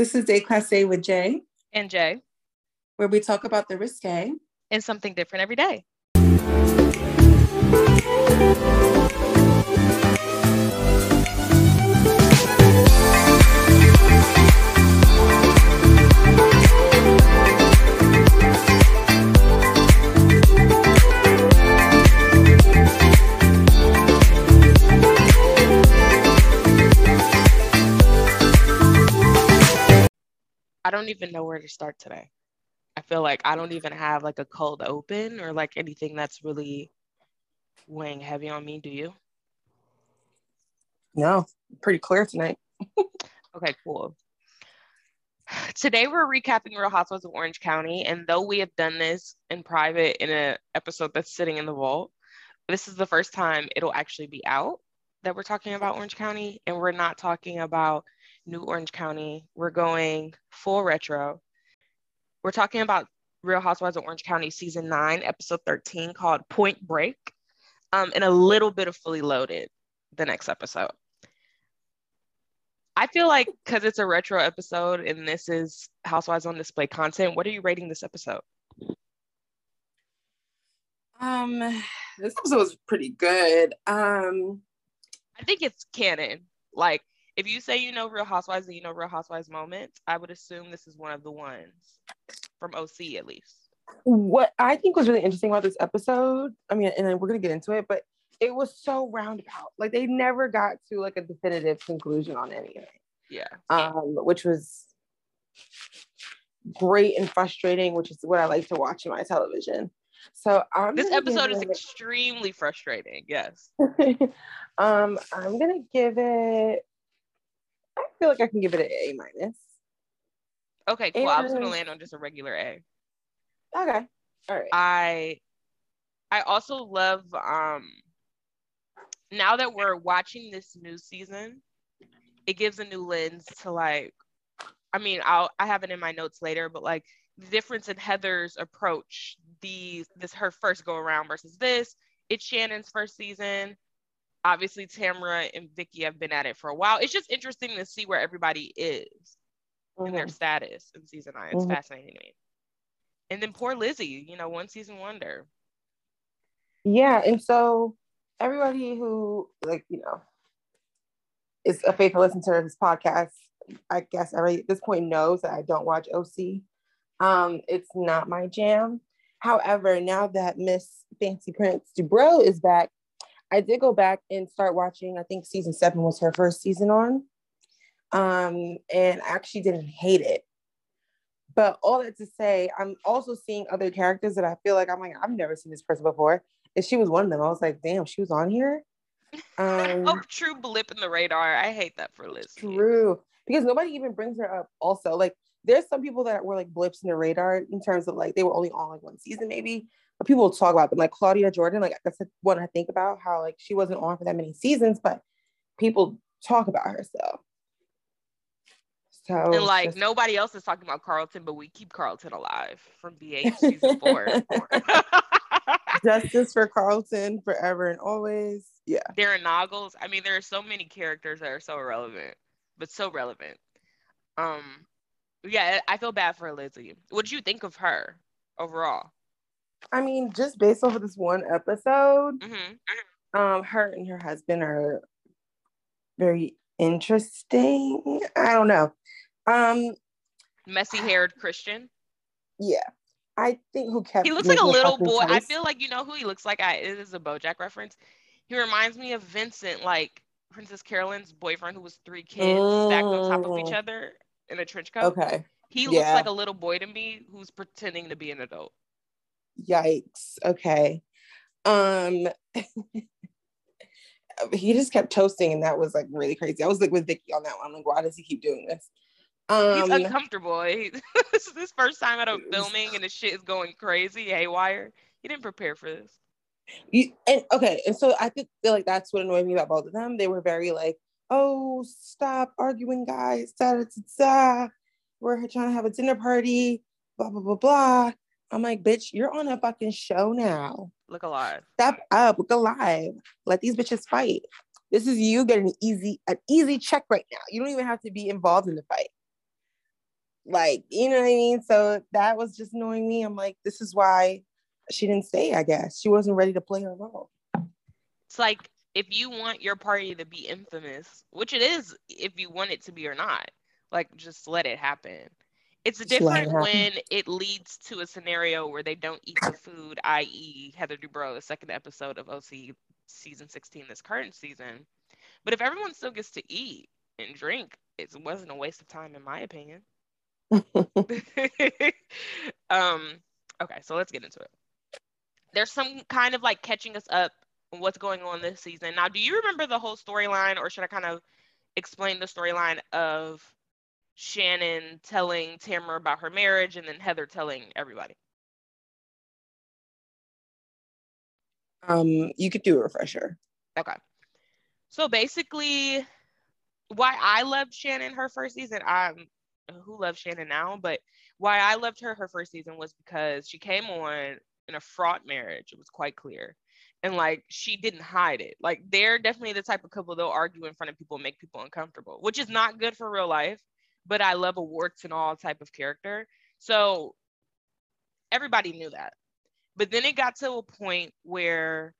This is Day Class A with Jay and Jay, where we talk about the risque and something different every day. I don't even know where to start today. I feel like I don't even have like a cold open or like anything that's really weighing heavy on me. Do you? No, pretty clear tonight. okay, cool. Today we're recapping Real Housewives of Orange County, and though we have done this in private in an episode that's sitting in the vault, this is the first time it'll actually be out that we're talking about Orange County, and we're not talking about New Orange County. We're going full retro. We're talking about Real Housewives of Orange County season nine, episode 13, called Point Break, um, and a little bit of Fully Loaded the next episode. I feel like because it's a retro episode and this is Housewives on Display content, what are you rating this episode? Um, this episode was pretty good. Um, I think it's canon. Like if you say you know Real Housewives and you know Real Housewives moments, I would assume this is one of the ones from OC at least. What I think was really interesting about this episode, I mean, and we're gonna get into it, but it was so roundabout. Like they never got to like a definitive conclusion on anything. Yeah. Um, which was great and frustrating, which is what I like to watch in my television. So I'm this episode is it... extremely frustrating. Yes. um, I'm gonna give it I feel like I can give it an A minus. Okay, cool. I was gonna land on just a regular A. Okay. All right. I I also love um now that we're watching this new season, it gives a new lens to like I mean, I'll I have it in my notes later, but like the difference in Heather's approach, the this her first go around versus this, it's Shannon's first season obviously Tamra and Vicki have been at it for a while. It's just interesting to see where everybody is mm-hmm. in their status in season 9 It's mm-hmm. fascinating to me. And then poor Lizzie, you know, one season wonder. Yeah, and so everybody who like you know is a faithful listener to this podcast, I guess every at this point knows that I don't watch OC. Um, it's not my jam. However, now that Miss Fancy Prince Dubrow is back, I did go back and start watching. I think season seven was her first season on, um, and I actually didn't hate it. But all that to say, I'm also seeing other characters that I feel like I'm like I've never seen this person before, and she was one of them. I was like, damn, she was on here. Um, oh, true blip in the radar. I hate that for Liz. True, because nobody even brings her up. Also, like there's some people that were like blips in the radar in terms of like they were only on like one season maybe, but people will talk about them, like Claudia Jordan. Like that's one I think about how like she wasn't on for that many seasons, but people talk about her so. So and like just, nobody else is talking about Carlton, but we keep Carlton alive from BH season four. Justice for Carlton forever and always. Yeah. Darren Noggles. I mean, there are so many characters that are so irrelevant, but so relevant. Um, yeah, I feel bad for Lizzie. What did you think of her overall? I mean, just based off of this one episode, mm-hmm. um, her and her husband are very interesting. I don't know. Um, messy haired Christian. Yeah. I think who kept he looks like a little boy. I feel like you know who he looks like. I it is a BoJack reference. He reminds me of Vincent, like Princess Carolyn's boyfriend, who was three kids mm. stacked on top of each mm. other in a trench coat. Okay. He looks like a little boy to me who's pretending to be an adult. Yikes. Okay. Um he just kept toasting and that was like really crazy. I was like with Vicki on that one. I'm like, why does he keep doing this? Um, He's uncomfortable. He, this is his first time at a filming and the shit is going crazy, haywire. He didn't prepare for this. You, and okay, and so I think feel like that's what annoyed me about both of them. They were very like, "Oh, stop arguing, guys! Da, da, da, da. We're trying to have a dinner party." Blah blah blah blah. I'm like, bitch, you're on a fucking show now. Look alive. Step up, look alive. Let these bitches fight. This is you getting an easy, an easy check right now. You don't even have to be involved in the fight. Like, you know what I mean? So that was just annoying me. I'm like, this is why she didn't stay, I guess. She wasn't ready to play her role. It's like if you want your party to be infamous, which it is if you want it to be or not, like just let it happen. It's different it when it leads to a scenario where they don't eat the food, i.e., Heather Dubrow, the second episode of OC season 16, this current season. But if everyone still gets to eat and drink, it wasn't a waste of time, in my opinion. um, okay, so let's get into it. There's some kind of like catching us up what's going on this season. Now, do you remember the whole storyline, or should I kind of explain the storyline of Shannon telling Tamara about her marriage and then Heather telling everybody? Um, you could do a refresher. Okay. So basically, why I loved Shannon her first season, I'm who loves Shannon now, but why I loved her her first season was because she came on in a fraught marriage. It was quite clear. And like she didn't hide it. Like they're definitely the type of couple they'll argue in front of people and make people uncomfortable, which is not good for real life. But I love a warts and all type of character. So everybody knew that. But then it got to a point where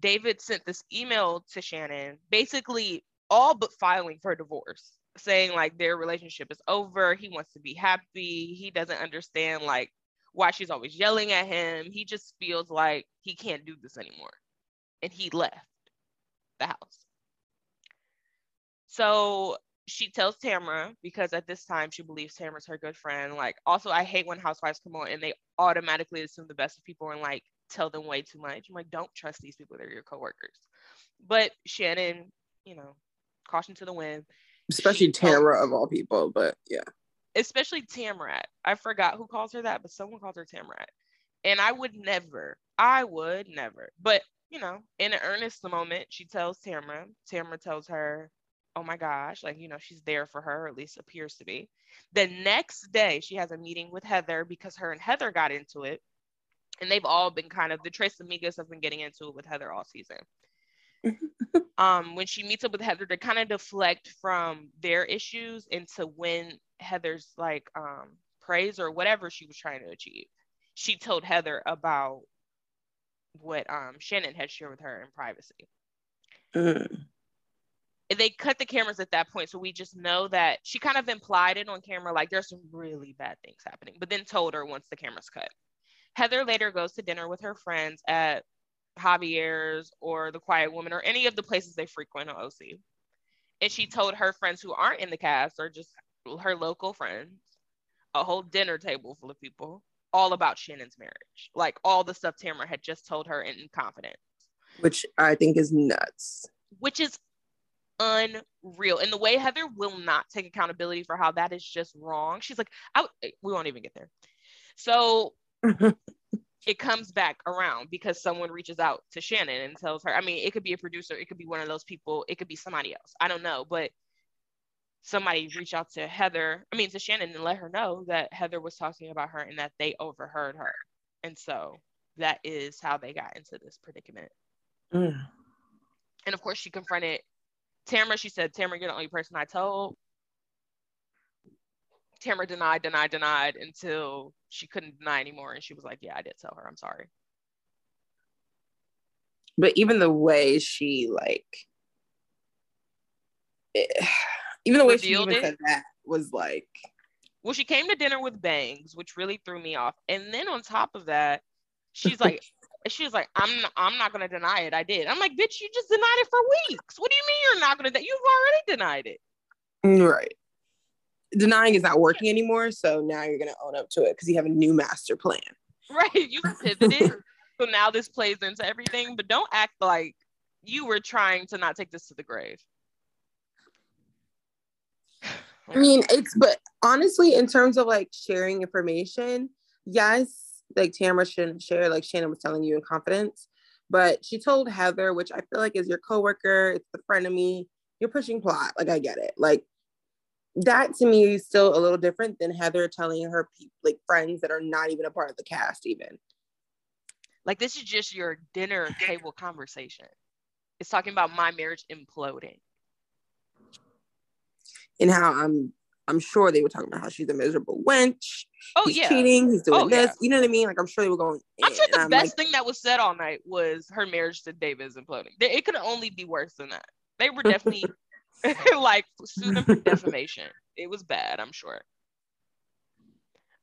David sent this email to Shannon, basically all but filing for divorce, saying like their relationship is over. He wants to be happy. He doesn't understand like why she's always yelling at him. He just feels like he can't do this anymore. And he left the house. So she tells Tamara because at this time she believes Tamara's her good friend. Like, also, I hate when housewives come on and they automatically assume the best of people and like tell them way too much. I'm like, don't trust these people; they're your coworkers. But Shannon, you know, caution to the wind. Especially Tamara of all people, but yeah. Especially Tamara. I forgot who calls her that, but someone calls her Tamara. And I would never, I would never. But you know, in an earnest moment, she tells Tamra. Tamra tells her, oh my gosh, like, you know, she's there for her, or at least appears to be. The next day, she has a meeting with Heather because her and Heather got into it. And they've all been kind of, the Tres Amigas have been getting into it with Heather all season. um, when she meets up with Heather to kind of deflect from their issues into when Heather's like um, praise or whatever she was trying to achieve. She told Heather about what um, Shannon had shared with her in privacy. Mm they cut the cameras at that point so we just know that she kind of implied it on camera like there's some really bad things happening but then told her once the cameras cut heather later goes to dinner with her friends at javier's or the quiet woman or any of the places they frequent on oc and she told her friends who aren't in the cast or just her local friends a whole dinner table full of people all about shannon's marriage like all the stuff tamara had just told her in confidence which i think is nuts which is unreal. And the way Heather will not take accountability for how that is just wrong. She's like, I, eh, we won't even get there. So it comes back around because someone reaches out to Shannon and tells her, I mean, it could be a producer, it could be one of those people, it could be somebody else. I don't know, but somebody reach out to Heather, I mean, to Shannon and let her know that Heather was talking about her and that they overheard her. And so that is how they got into this predicament. Mm. And of course, she confronted Tamara, she said, Tamara, you're the only person I told. Tamara denied, denied, denied until she couldn't deny anymore. And she was like, Yeah, I did tell her. I'm sorry. But even the way she like it, even the way she even it, said that was like well, she came to dinner with bangs, which really threw me off. And then on top of that, she's like, she was like, I'm not, I'm not gonna deny it. I did. I'm like, bitch, you just denied it for weeks. What do you mean you're not gonna? You've already denied it. Right. Denying is not working anymore, so now you're gonna own up to it because you have a new master plan. Right. You pivoted. so now this plays into everything, but don't act like you were trying to not take this to the grave. I mean, it's but honestly, in terms of like sharing information, yes, like Tamara shouldn't share, like Shannon was telling you in confidence. But she told Heather, which I feel like is your coworker, it's the friend of me. You're pushing plot. Like I get it. Like that to me is still a little different than Heather telling her pe- like friends that are not even a part of the cast, even. Like this is just your dinner table conversation. It's talking about my marriage imploding. And how I'm I'm sure they were talking about how she's a miserable wench. Oh he's yeah. cheating. He's doing Oh, this. yeah. You know what I mean? Like I'm sure they were going. I'm sure the I'm best like, thing that was said all night was her marriage to David is imploding. It could only be worse than that. They were definitely like sued them for defamation. It was bad, I'm sure.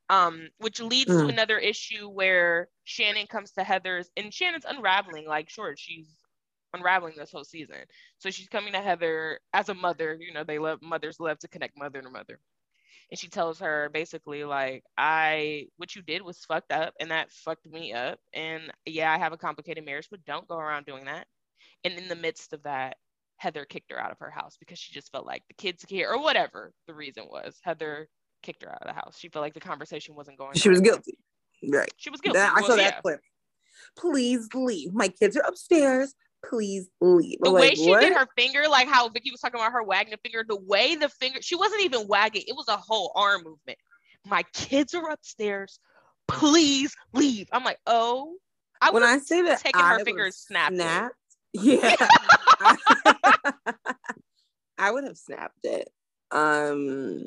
Um, which leads to Mm. another issue where Shannon comes to Heather's and Shannon's unraveling. Like, sure, she's unraveling this whole season. So she's coming to Heather as a mother. You know, they love mothers love to connect mother to mother. And she tells her basically like, I what you did was fucked up and that fucked me up. And yeah, I have a complicated marriage, but don't go around doing that. And in the midst of that, Heather kicked her out of her house because she just felt like the kids here or whatever the reason was. Heather kicked her out of the house. She felt like the conversation wasn't going. she was guilty. Right. She was guilty. That, I Well, saw yeah. that clip. Please leave. My kids are upstairs. Please leave. the I'm way like, she what? did her finger, like how Vicki was talking about her wagging the finger, the way the finger, she wasn't even wagging, it was a whole arm movement. My kids are upstairs. Please leave. I'm like, oh, I when would I say that, taken her I would've finger and snapped it. snapped. Yeah. I would have snapped it. Um,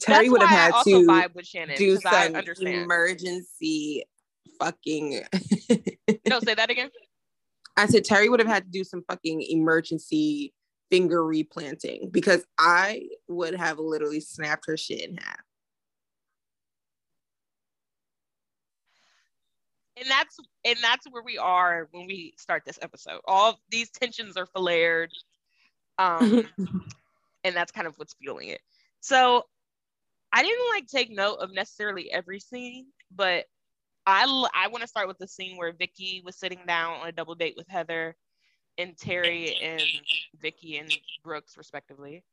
Terry That's would have had to vibe with Shannon do some emergency fucking. no, say that again. I said Terry would have had to do some fucking emergency finger replanting because I would have literally snapped her shit in half. and that's and that's where we are when we start this episode. All these tensions are flared, um, and that's kind of what's fueling it. So I didn't like take note of necessarily every scene, but I I want to start with the scene where Vicki was sitting down on a double date with Heather and Terry and Vicki and Brooks respectively.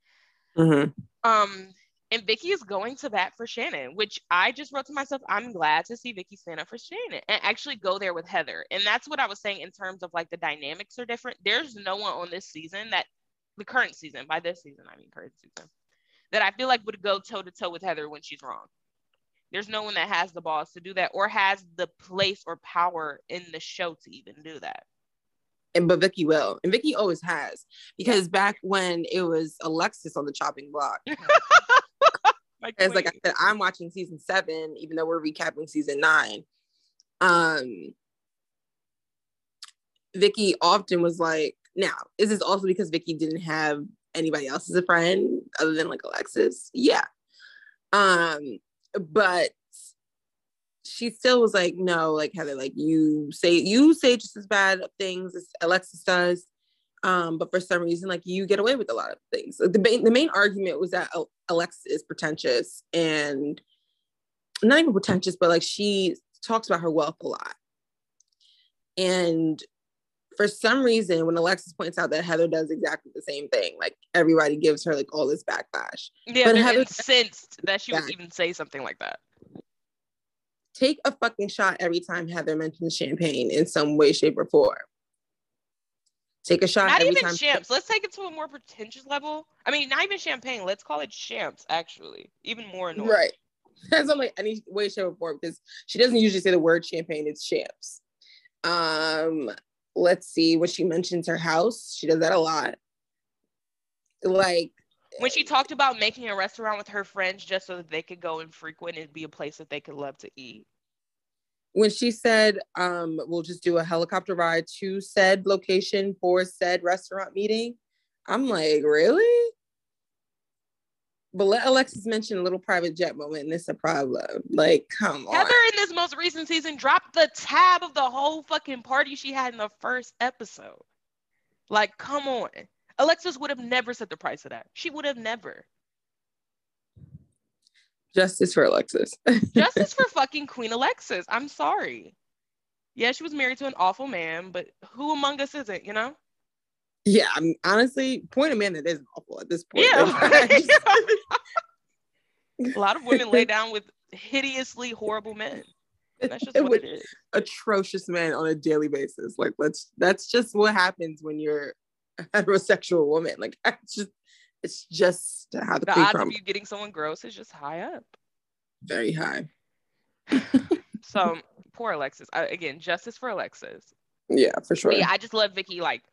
Mhm. Um, and Vicki is going to bat for Shannon, which I just wrote to myself, I'm glad to see Vicki stand up for Shannon and actually go there with Heather. And that's what I was saying in terms of like the dynamics are different. There's no one on this season that the current season, by this season, I mean current season, that I feel like would go toe to toe with Heather when she's wrong. There's no one that has the balls to do that or has the place or power in the show to even do that. And but Vicki will, and Vicki always has, because back when it was Alexis on the chopping block, Like, like I said, I'm watching season seven, even though we're recapping season nine. Um, Vicki often was like, now is this also because Vicki didn't have anybody else as a friend other than like Alexis? Yeah. Um, but she still was like, no, like Heather, like you say you say just as bad things as Alexis does. Um, but for some reason, like you get away with a lot of things. The main the main argument was that Alexis is pretentious and not even pretentious, but like she talks about her wealth a lot. And for some reason, when Alexis points out that Heather does exactly the same thing, like everybody gives her like all this backlash. yeah, but Heather- incensed that she would even say something like that. Take a fucking shot every time Heather mentions champagne in some way, shape, or form. Take a shot not every even time. champs. Let's take it to a more pretentious level. I mean, not even champagne. Let's call it champs. Actually, even more annoying. Right. That's not like any way, shape, or form because she doesn't usually say the word champagne, it's champs. Um, let's see, when she mentions her house, she does that a lot. Like, When she talked about making a restaurant with her friends just so that they could go and frequent and be a place that they could love to eat. when she said, um, we'll just do a helicopter ride to said location for said restaurant meeting, I'm like, really? But let Alexis mention a little private jet moment, and it's a problem. Like, come on. Heather in this most recent season dropped the tab of the whole fucking party she had in the first episode. Like, come on. Alexis would have never set the price of that. She would have never. Justice for Alexis. Justice for fucking Queen Alexis. I'm sorry. Yeah, she was married to an awful man, but who among us isn't, you know? Yeah, I'm honestly point a man that is awful at this point. Yeah. A lot of women lay down with hideously horrible men. That's just what it is. atrocious men on a daily basis. Like, let's that's just what happens when you're a heterosexual woman. Like, it's just it's just how the, The odds of you getting someone gross is just high up. Very high. So poor Alexis. I, again, justice for Alexis. Yeah, for sure. But yeah, I just love Vicki like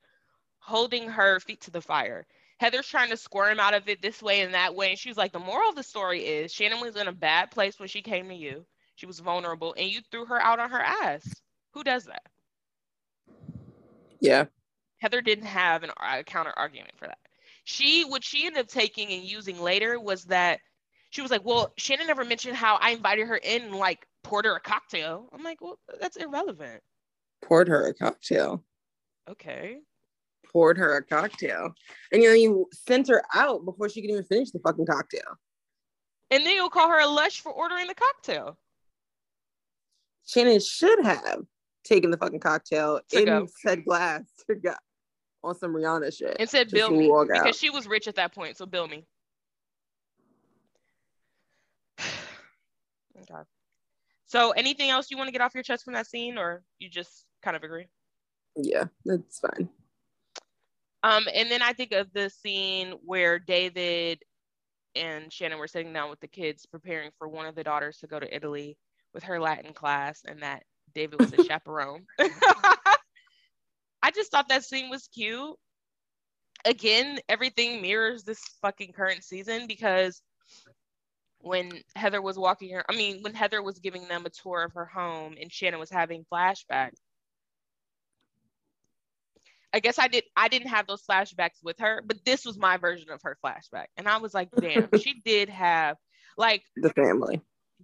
holding her feet to the fire. Heather's trying to squirm out of it this way and that way. And she was like, the moral of the story is Shannon was in a bad place when she came to you. She was vulnerable and you threw her out on her ass. Who does that? Yeah. Heather didn't have an, a counter argument for that. She, what she ended up taking and using later was that she was like, well, Shannon never mentioned how I invited her in and like poured her a cocktail. I'm like, well, that's irrelevant. Poured her a cocktail. Okay. Poured her a cocktail. And you know, you sent her out before she could even finish the fucking cocktail. And then you'll call her a lush for ordering the cocktail. Shannon should have taken the fucking cocktail to in go. said glass to go on some Rihanna shit. And said bill me because she was rich at that point, so bill me. okay. So, anything else you want to get off your chest from that scene, or you just kind of agree? Yeah, that's fine. Um, and then I think of the scene where David and Shannon were sitting down with the kids, preparing for one of the daughters to go to Italy with her Latin class, and that David was a chaperone. I just thought that scene was cute. Again, everything mirrors this fucking current season because when Heather was walking her, I mean, when Heather was giving them a tour of her home and Shannon was having flashbacks. I guess I did I didn't have those flashbacks with her, but this was my version of her flashback. And I was like, damn, she did have like the family.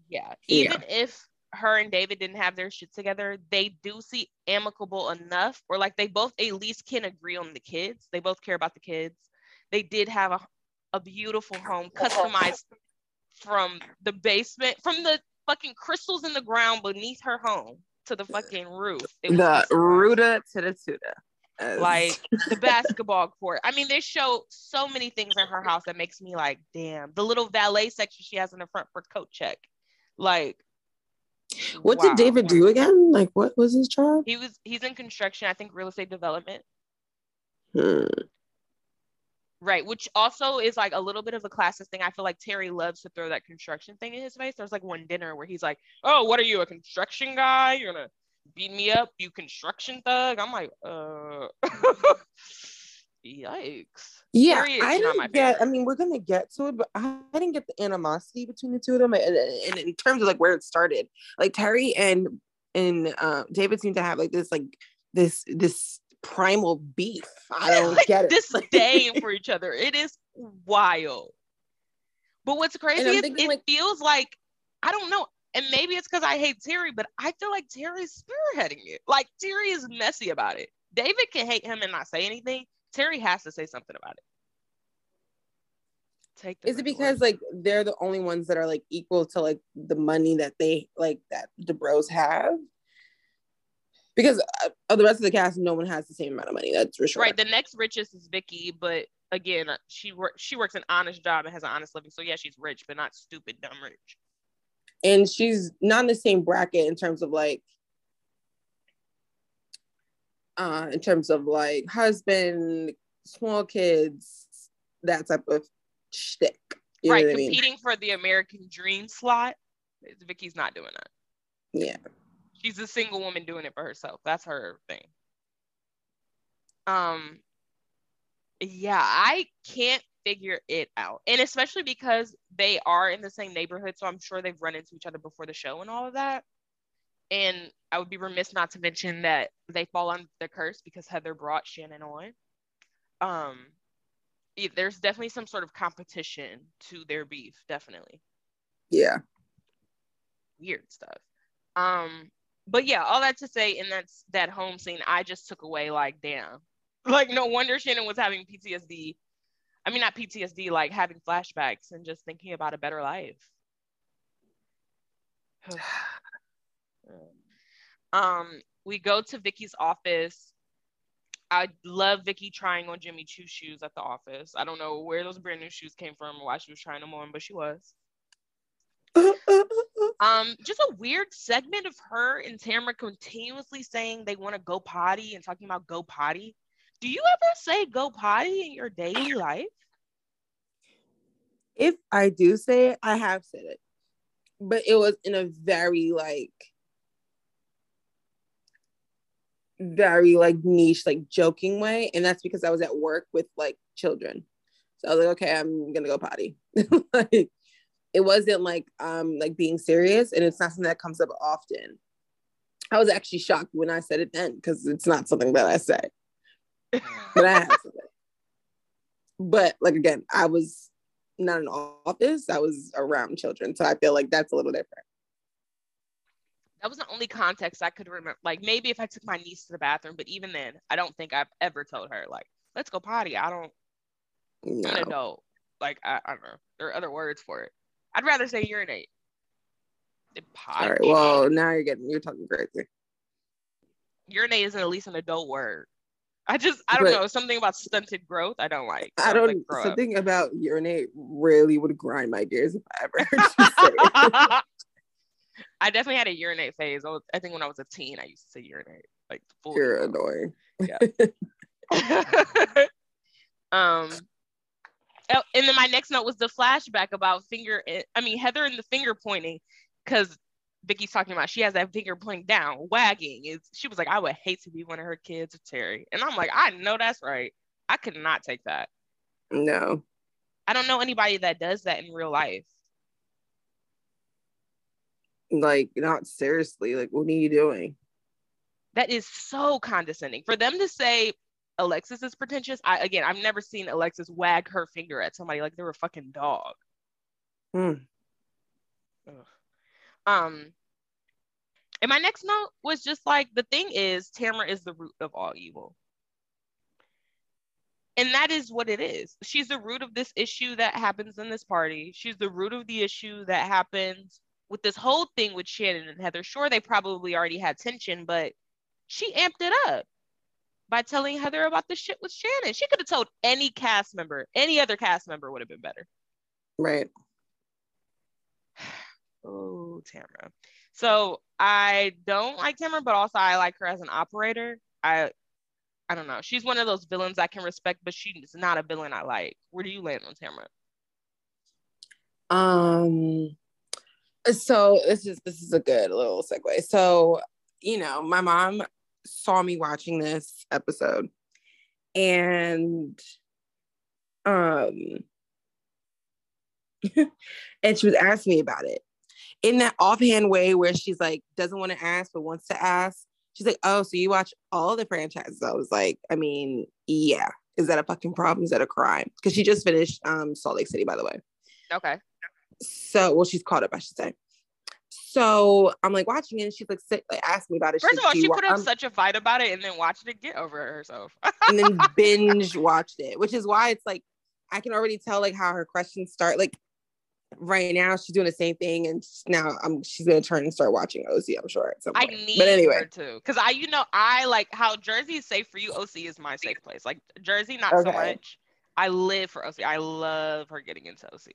Yeah. Even yeah. if her and David didn't have their shit together, they do see amicable enough, or like they both at least can agree on the kids. They both care about the kids. They did have a, a beautiful home customized from the basement, from the fucking crystals in the ground beneath her home to the fucking roof. the Ruta to the Tuda. As... Like the basketball court. I mean, they show so many things in her house that makes me like, damn. The little valet section she has in the front for coat check. Like, what wow. did David do again? Like, what was his job? He was he's in construction. I think real estate development. Hmm. Right, which also is like a little bit of a classist thing. I feel like Terry loves to throw that construction thing in his face. There's like one dinner where he's like, "Oh, what are you, a construction guy? You're gonna beat me up, you construction thug?" I'm like, uh. Yikes. Yeah, I didn't get. I mean, we're gonna get to it, but I, I didn't get the animosity between the two of them, and, and, in terms of like where it started, like Terry and and uh, David seem to have like this like this this primal beef. I don't like get it. Disdain for each other. It is wild. But what's crazy is it like, feels like I don't know, and maybe it's because I hate Terry, but I feel like Terry's spearheading it. Like Terry is messy about it. David can hate him and not say anything. Terry has to say something about it. Take Is it because away. like they're the only ones that are like equal to like the money that they like that the bros have? Because uh, of the rest of the cast, no one has the same amount of money. That's for sure. Right. The next richest is Vicki, but again, uh, she works she works an honest job and has an honest living. So yeah, she's rich, but not stupid, dumb rich. And she's not in the same bracket in terms of like uh, in terms of like husband, small kids, that type of shtick. You right, competing I mean? for the American dream slot. Vicki's not doing that. Yeah. She's a single woman doing it for herself. That's her thing. Um yeah, I can't figure it out. And especially because they are in the same neighborhood, so I'm sure they've run into each other before the show and all of that. And I would be remiss not to mention that they fall under the curse because Heather brought Shannon on. Um, there's definitely some sort of competition to their beef, definitely. Yeah. Weird stuff. Um, but yeah, all that to say, in that that home scene, I just took away like, damn, like no wonder Shannon was having PTSD. I mean, not PTSD, like having flashbacks and just thinking about a better life. um, we go to Vicki's office. I love Vicki trying on Jimmy Choo shoes at the office. I don't know where those brand new shoes came from or why she was trying them on, but she was. um, just a weird segment of her and Tamara continuously saying they want to go potty and talking about go potty. Do you ever say go potty in your daily life? If I do say it, I have said it, but it was in a very like very like niche, like joking way. And that's because I was at work with like children. So I was like, okay, I'm gonna go potty. like it wasn't like um like being serious, and it's not something that comes up often. I was actually shocked when I said it then because it's not something that I say. but I something. But like again, I was not in office. I was around children, so I feel like that's a little different. That was the only context I could remember. Like maybe if I took my niece to the bathroom, but even then, I don't think I've ever told her like, "Let's go potty." I don't. No. an adult. Like I, I don't know. There are other words for it. I'd rather say urinate. Potty. All right. Well, now you're getting you're talking crazy. Urinate isn't at least an adult word. I just I don't but, know something about stunted growth. I don't like. I don't. Like, something up. about urinate really would grind my gears if I ever heard you say it. I definitely had a urinate phase. I, was, I think when I was a teen, I used to say urinate. Like you're annoying. Yeah. um. Oh, and then my next note was the flashback about finger. I mean Heather and the finger pointing, because Vicki's talking about she has that finger pointing down, wagging. Is she was like, I would hate to be one of her kids or Terry. And I'm like, I know that's right. I could not take that. No. I don't know anybody that does that in real life. Like, not seriously. Like, what are you doing? That is so condescending. For them to say Alexis is pretentious, I again I've never seen Alexis wag her finger at somebody like they were a fucking dog. Hmm. Ugh. Um, and my next note was just like the thing is Tamara is the root of all evil. And that is what it is. She's the root of this issue that happens in this party. She's the root of the issue that happens with this whole thing with Shannon and Heather. Sure, they probably already had tension, but she amped it up by telling Heather about the shit with Shannon. She could have told any cast member, any other cast member would have been better. Right. Oh, Tamara. So I don't like Tamara, but also I like her as an operator. I I don't know. She's one of those villains I can respect, but she's not a villain I like. Where do you land on Tamara? Um so this is this is a good little segue. So, you know, my mom saw me watching this episode and um and she was asking me about it in that offhand way where she's like doesn't want to ask but wants to ask. She's like, "Oh, so you watch all the franchises?" I was like, "I mean, yeah. Is that a fucking problem? Is that a crime?" Because she just finished um Salt Lake City, by the way. Okay. So, well, she's caught up, I should say. So I'm like watching it, and she's like, sit, like ask me about it. First of all, she put up such a fight about it, and then watched it get over herself, and then binge watched it, which is why it's like I can already tell like how her questions start. Like right now she's doing the same thing and now I'm she's gonna turn and start watching OC I'm sure at some point. I need but anyway. her to because I you know I like how Jersey is safe for you OC is my safe place. Like Jersey not okay. so much. I live for OC I love her getting into OC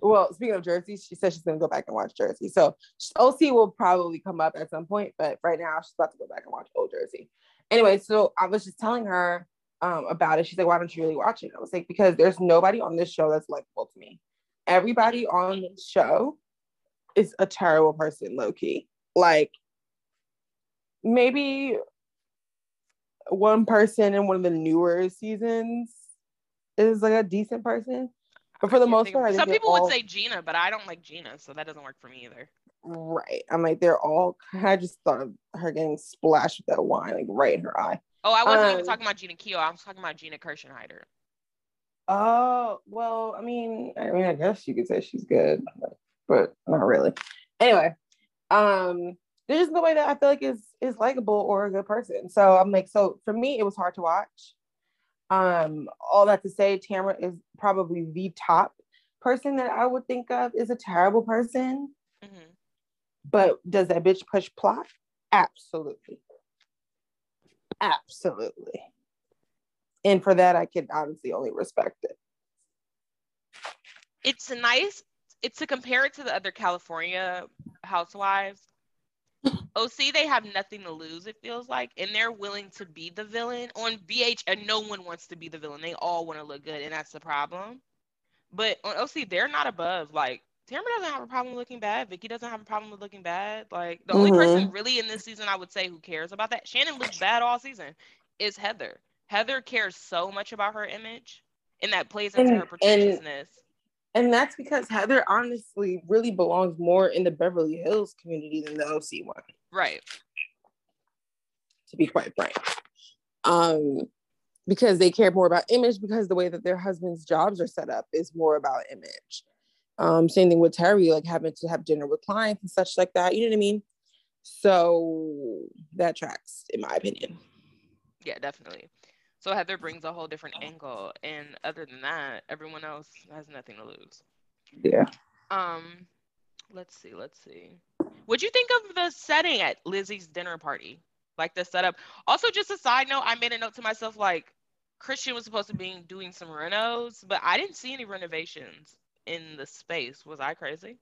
well speaking of Jersey she said she's gonna go back and watch Jersey. So OC will probably come up at some point but right now she's about to go back and watch old Jersey. Anyway so I was just telling her um, about it. She's like why don't you really watch it? I was like because there's nobody on this show that's likable to me everybody on this show is a terrible person, Loki. Like maybe one person in one of the newer seasons is like a decent person. But for the most part, some people all... would say Gina, but I don't like Gina, so that doesn't work for me either. Right. I'm like, they're all I just thought of her getting splashed with that wine, like right in her eye. Oh, I wasn't um, even talking about Jeana Keough. I was talking about Gina Kirschenheiter. Oh, well, I mean, I mean, I guess you could say she's good, but not really. Anyway, um, there's just no way that I feel like is is likable or a good person. So I'm like, so for me, it was hard to watch. Um, all that to say, Tamara is probably the top person that I would think of is a terrible person. Mm-hmm. But does that bitch push plot? Absolutely. Absolutely and for that i can honestly only respect it it's nice it's to compare it to the other california housewives oc they have nothing to lose it feels like and they're willing to be the villain on BH, and no one wants to be the villain they all want to look good and that's the problem but on oc they're not above like Tamara doesn't have a problem looking bad. Vicki doesn't have a problem with looking bad. Like the mm-hmm. only person really in this season I would say who cares about that. Shannon looks bad all season. Is Heather. Heather cares so much about her image and that plays into And- her pretentiousness. And that's because Heather honestly really belongs more in the Beverly Hills community than the OC one, right. to be quite frank. Um, because they care more about image because the way that their husbands' jobs are set up is more about image. Um, same thing with Terry, like having to have dinner with clients and such like that. You know what I mean? So that tracks, in my opinion. Yeah, definitely. So Heather brings a whole different angle, and other than that, everyone else has nothing to lose. Yeah. Um, let's see, let's see. What'd you think of the setting at Lizzie's dinner party? Like the setup. Also, just a side note, I made a note to myself like Christian was supposed to be doing some renos, but I didn't see any renovations in the space. Was I crazy?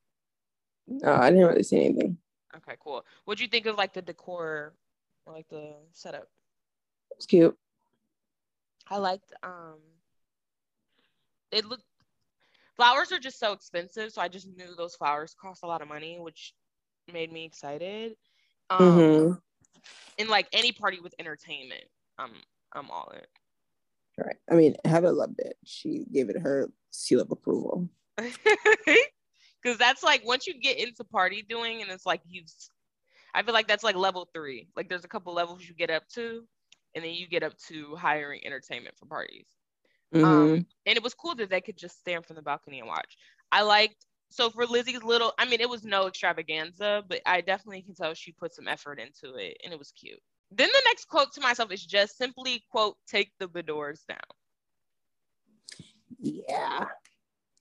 No, I didn't really see anything. Okay, cool. What'd you think of like the decor or like the setup? It's cute. I liked um it looked flowers are just so expensive, so I just knew those flowers cost a lot of money, which made me excited. Um Mhm. and like any party with entertainment, I'm I'm all in. Right. I mean, Heather loved it. She gave it her seal of approval. Cause that's like once you get into party doing and it's like you've I feel like that's like level three. Like there's a couple levels you get up to, and then you get up to hiring entertainment for parties. Mhm. Um, and it was cool that they could just stand from the balcony and watch. I liked so for Lizzie's little, I mean, it was no extravaganza, but I definitely can tell she put some effort into it and it was cute. Then the next quote to myself is just simply quote, take the Dubrows down. yeah.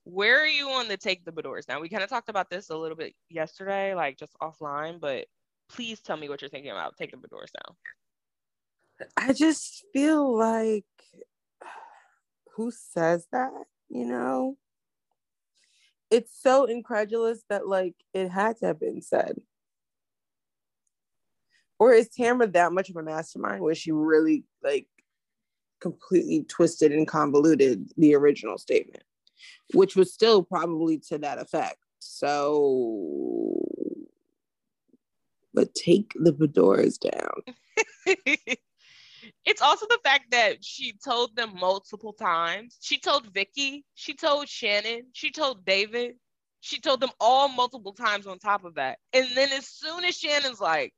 Where are you on the take the Dubrows down? We kind of talked about this a little bit yesterday, like just offline, but please tell me what you're thinking about take the Dubrows down. I just feel like who says that, you know? It's so incredulous that like it had to have been said. Or is Tamara that much of a mastermind where she really like completely twisted and convoluted the original statement, which was still probably to that effect. So but take the fedoras down. it's also the fact that she told them multiple times. She told Vicki, she told Shannon, she told David, she told them all multiple times on top of that. And then as soon as Shannon's like,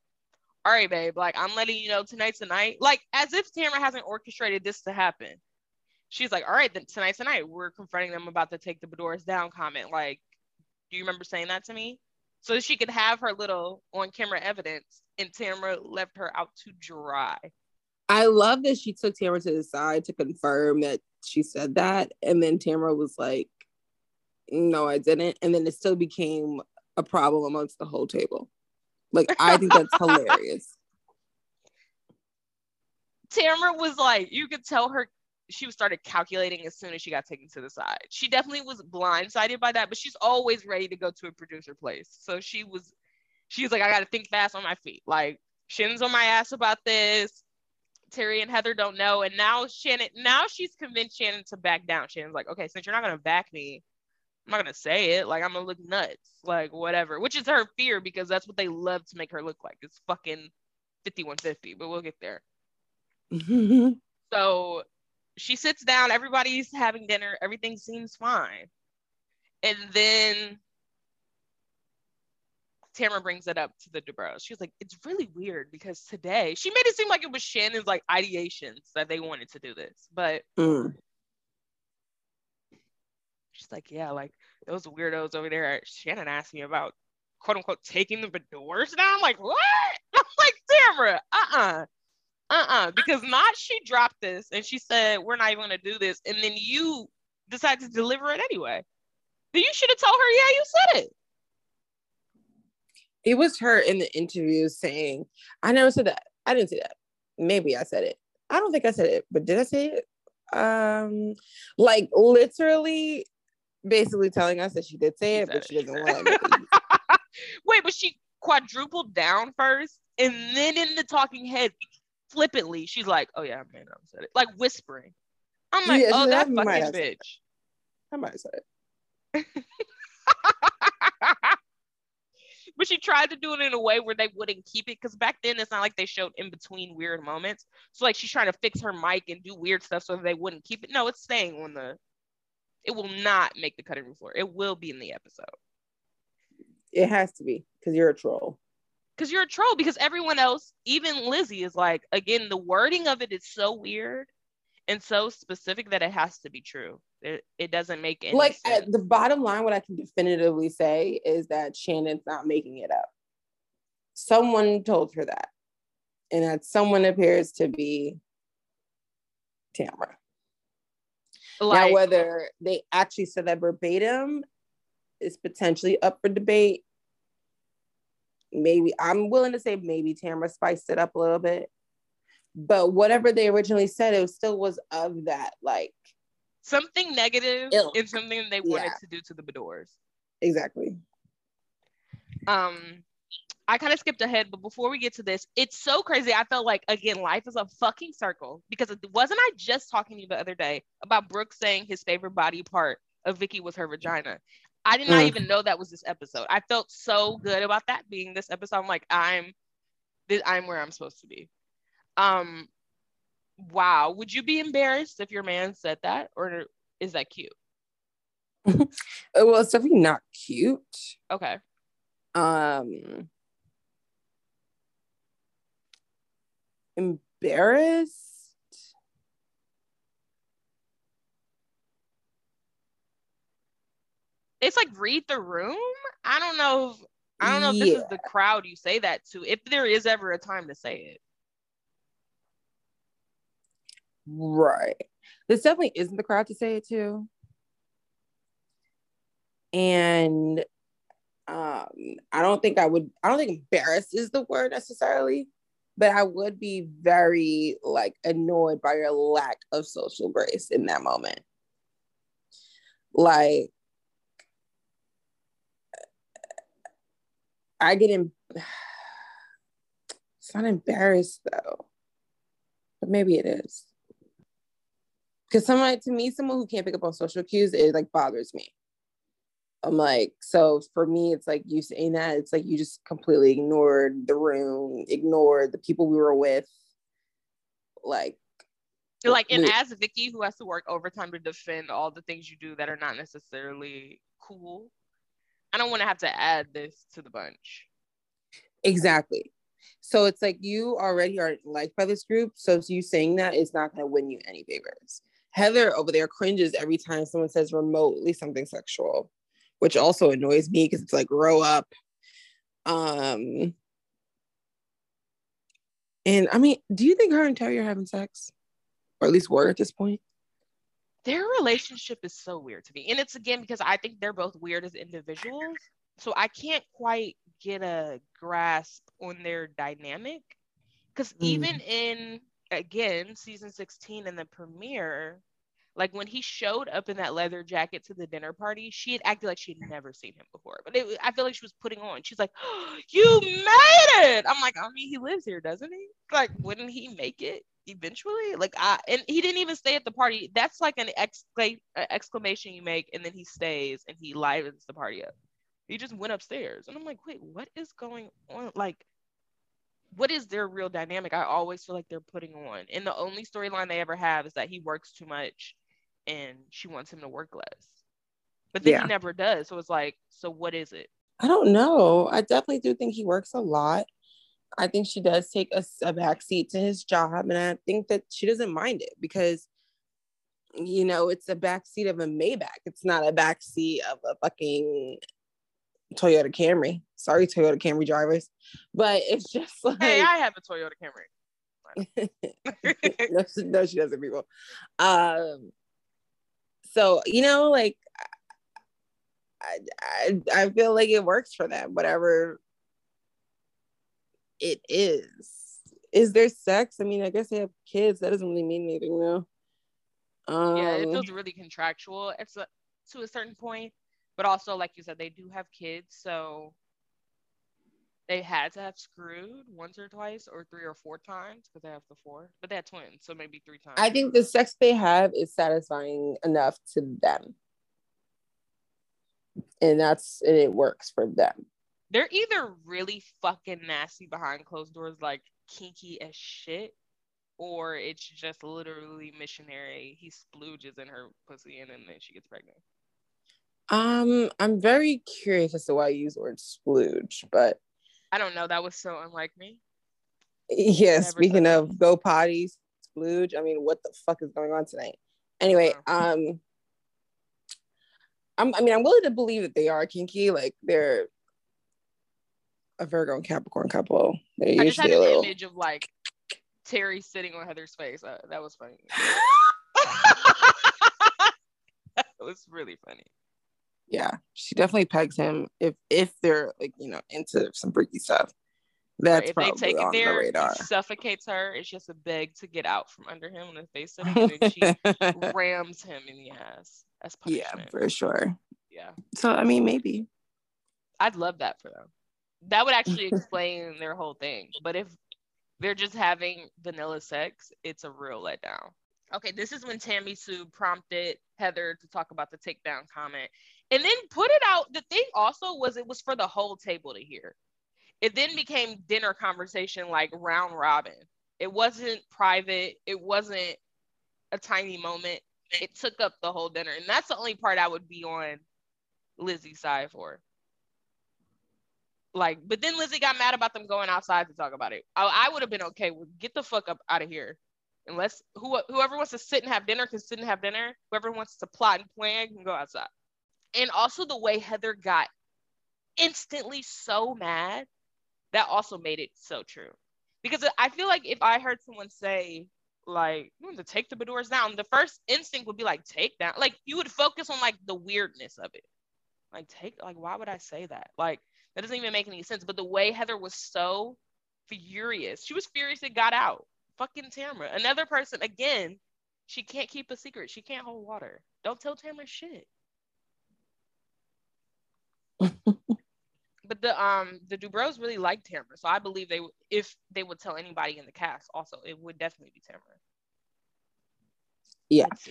all right, babe, like I'm letting you know tonight's the night, like as if Tamara hasn't orchestrated this to happen. She's like, all right, then tonight's the night. We're confronting them about the take the Dubrows down comment. Like, do you remember saying that to me? So she could have her little on camera evidence, and Tamara left her out to dry. I love that she took Tamara to the side to confirm that she said that. And then Tamara was like, no, I didn't. And then it still became a problem amongst the whole table. Like, I think that's hilarious. Tamara was like, you could tell her she started calculating as soon as she got taken to the side. She definitely was blindsided by that, but she's always ready to go to a producer place. So she was, she was like, I got to think fast on my feet. Like, Shin's on my ass about this. Terry and Heather don't know. And now Shannon, now she's convinced Shannon to back down. Shannon's like, okay, since you're not going to back me, I'm not going to say it. Like, I'm to look nuts. Like, whatever, which is her fear because that's what they love to make her look like. It's fucking 5150, but we'll get there. So she sits down, everybody's having dinner, everything seems fine. And then Tamara brings it up to the Dubrows. She's like, it's really weird because today she made it seem like it was Shannon's like ideations that they wanted to do this. But Mm. she's like, yeah, like those weirdos over there. Shannon asked me about quote unquote taking the doors down. I'm like, what? I'm like, Tamara, uh-uh. Uh-uh. Because not she dropped this and she said, we're not even gonna do this. And then you decide to deliver it anyway. Then you should have told her, yeah, you said it. It was her in the interview saying, I never said that. I didn't say that. Maybe I said it. I don't think I said it, but did I say it? Um, like literally basically telling us that she did say it, but she doesn't want to. Wait, but she quadrupled down first, and then in the talking head, flippantly, she's like, "Oh yeah, man, I said it," like whispering. I'm like, Yeah, "Oh, that fucking bitch." I might have said it. but she tried to do it in a way where they wouldn't keep it because back then it's not like they showed in between weird moments. So like she's trying to fix her mic and do weird stuff so they wouldn't keep it. No, it's staying on the It will not make the cutting room floor. It will be in the episode. It has to be because you're a troll. Because you're a troll. Because everyone else, even Lizzie, is like, again, the wording of it is so weird and so specific that it has to be true. It, it doesn't make any like the bottom line. What I can definitively say is that Shannon's not making it up. Someone told her that, and that someone appears to be Tamra. Like, now, whether they actually said that verbatim is potentially up for debate. Maybe I'm willing to say maybe Tamra spiced it up a little bit, but whatever they originally said, it still was of that like something negative ilk. and something they wanted yeah. to do to the Beadors. Exactly. Um, I kind of skipped ahead, but before we get to this, it's so crazy. I felt like again, life is a fucking circle because it wasn't I just talking to you the other day about Brooks saying his favorite body part of Vicki was her vagina. I did not mm. even know that was this episode. I felt so good about that being this episode. I'm like, I'm this, I'm where I'm supposed to be. Um, wow. Would you be embarrassed if your man said that, or is that cute? well, it's definitely not cute. Okay. Um, embarrassed. It's like read the room. I don't know. If, I don't know if this is the crowd you say that to. If there is ever a time to say it. Right. This definitely isn't the crowd to say it to. And um, I don't think I would, I don't think embarrassed is the word necessarily but I would be very like annoyed by your lack of social grace in that moment. Like, I get in. It's not embarrassed though, but maybe it is. Because someone to me, someone who can't pick up on social cues, it like bothers me. I'm like, so for me, it's like you saying that, it's like you just completely ignored the room, ignored the people we were with. Like, like, and as Vicki, who has to work overtime to defend all the things you do that are not necessarily cool, I don't want to have to add this to the bunch. Exactly. So it's like you already are liked by this group. So you saying that is not going to win you any favors. Heather over there cringes every time someone says remotely something sexual which also annoys me because it's like grow up. Um, and I mean, do you think her and Terry are having sex, or at least were at this point? Their relationship is so weird to me, and it's again because I think they're both weird as individuals. So I can't quite get a grasp on their dynamic because mm. even in again season 16 in the premiere like when he showed up in that leather jacket to the dinner party, she had acted like she had never seen him before. But it, I feel like she was putting on. She's like, oh, "You made it!" I'm like, I mean, he lives here, doesn't he? Like, wouldn't he make it eventually? Like, I and he didn't even stay at the party. That's like an excla- exclamation you make, and then he stays and he livens the party up. He just went upstairs, and I'm like, wait, what is going on? Like, what is their real dynamic? I always feel like they're putting on. And the only storyline they ever have is that he works too much and she wants him to work less. But then yeah. he never does. So it's like, so what is it? I don't know. I definitely do think he works a lot. I think she does take a, a backseat to his job, and I think that she doesn't mind it because, you know, it's a backseat of a Maybach. It's not a backseat of a fucking Toyota Camry. Sorry, Toyota Camry drivers, but it's just like hey, I have a Toyota Camry. no, she, no, she doesn't, people. Um, so you know like I, I, I feel like it works for them whatever it is. Is there sex? I mean i guess they have kids. That doesn't really mean anything though. Um, yeah it feels really contractual. It's a, to a certain point but also like you said they do have kids so they had to have screwed once or twice or three or four times because they have the four, but they had twins, so maybe three times. I think the sex they have is satisfying enough to them. And that's and it works for them. They're either really fucking nasty behind closed doors, like kinky as shit, or it's just literally missionary. He splooges in her pussy and then, then she gets pregnant. Um, I'm very curious as to why you use the word splooge, but I don't know. That was so unlike me. Yeah, speaking of go potties, splooge. I mean, what the fuck is going on tonight? Anyway, um, I'm, I mean, I'm willing to believe that they are kinky. Like they're a Virgo and Capricorn couple. They're I just had an little. image of like Terry sitting on Heather's face. Uh, that was funny. that was really funny. Yeah, she definitely pegs him if if they're like you know into some freaky stuff. That's if they take it on the there, radar. suffocates her. It's just a beg to get out from under him when the face sitting, and she rams him in the ass as yeah, for sure. Yeah, So I mean, maybe. I'd love that for them. That would actually explain their whole thing. But if they're just having vanilla sex, it's a real letdown. Okay, this is when Tammy Sue prompted Heather to talk about the takedown comment, and then put it out. The thing also was it was for the whole table to hear. It then became dinner conversation, like round robin. It wasn't private. It wasn't a tiny moment. It took up the whole dinner, and that's the only part I would be on Lizzie's side for. Like, but then Lizzie got mad about them going outside to talk about it. I, I would have been okay with get the fuck up out of here. Unless who, whoever wants to sit and have dinner can sit and have dinner. Whoever wants to plot and plan can go outside. And also the way Heather got instantly so mad, that also made it so true. Because I feel like if I heard someone say, like, to take the Beadors down, the first instinct would be like, take down. Like, you would focus on like the weirdness of it. Like, take, like, why would I say that? Like, that doesn't even make any sense. But the way Heather was so furious, she was furious it got out. Fucking Tamra. Another person, again, she can't keep a secret. She can't hold water. Don't tell Tamra shit. But the um the Dubrows really liked Tamra, so I believe they if they would tell anybody in the cast, also it would definitely be Tamra. Yeah. Let's.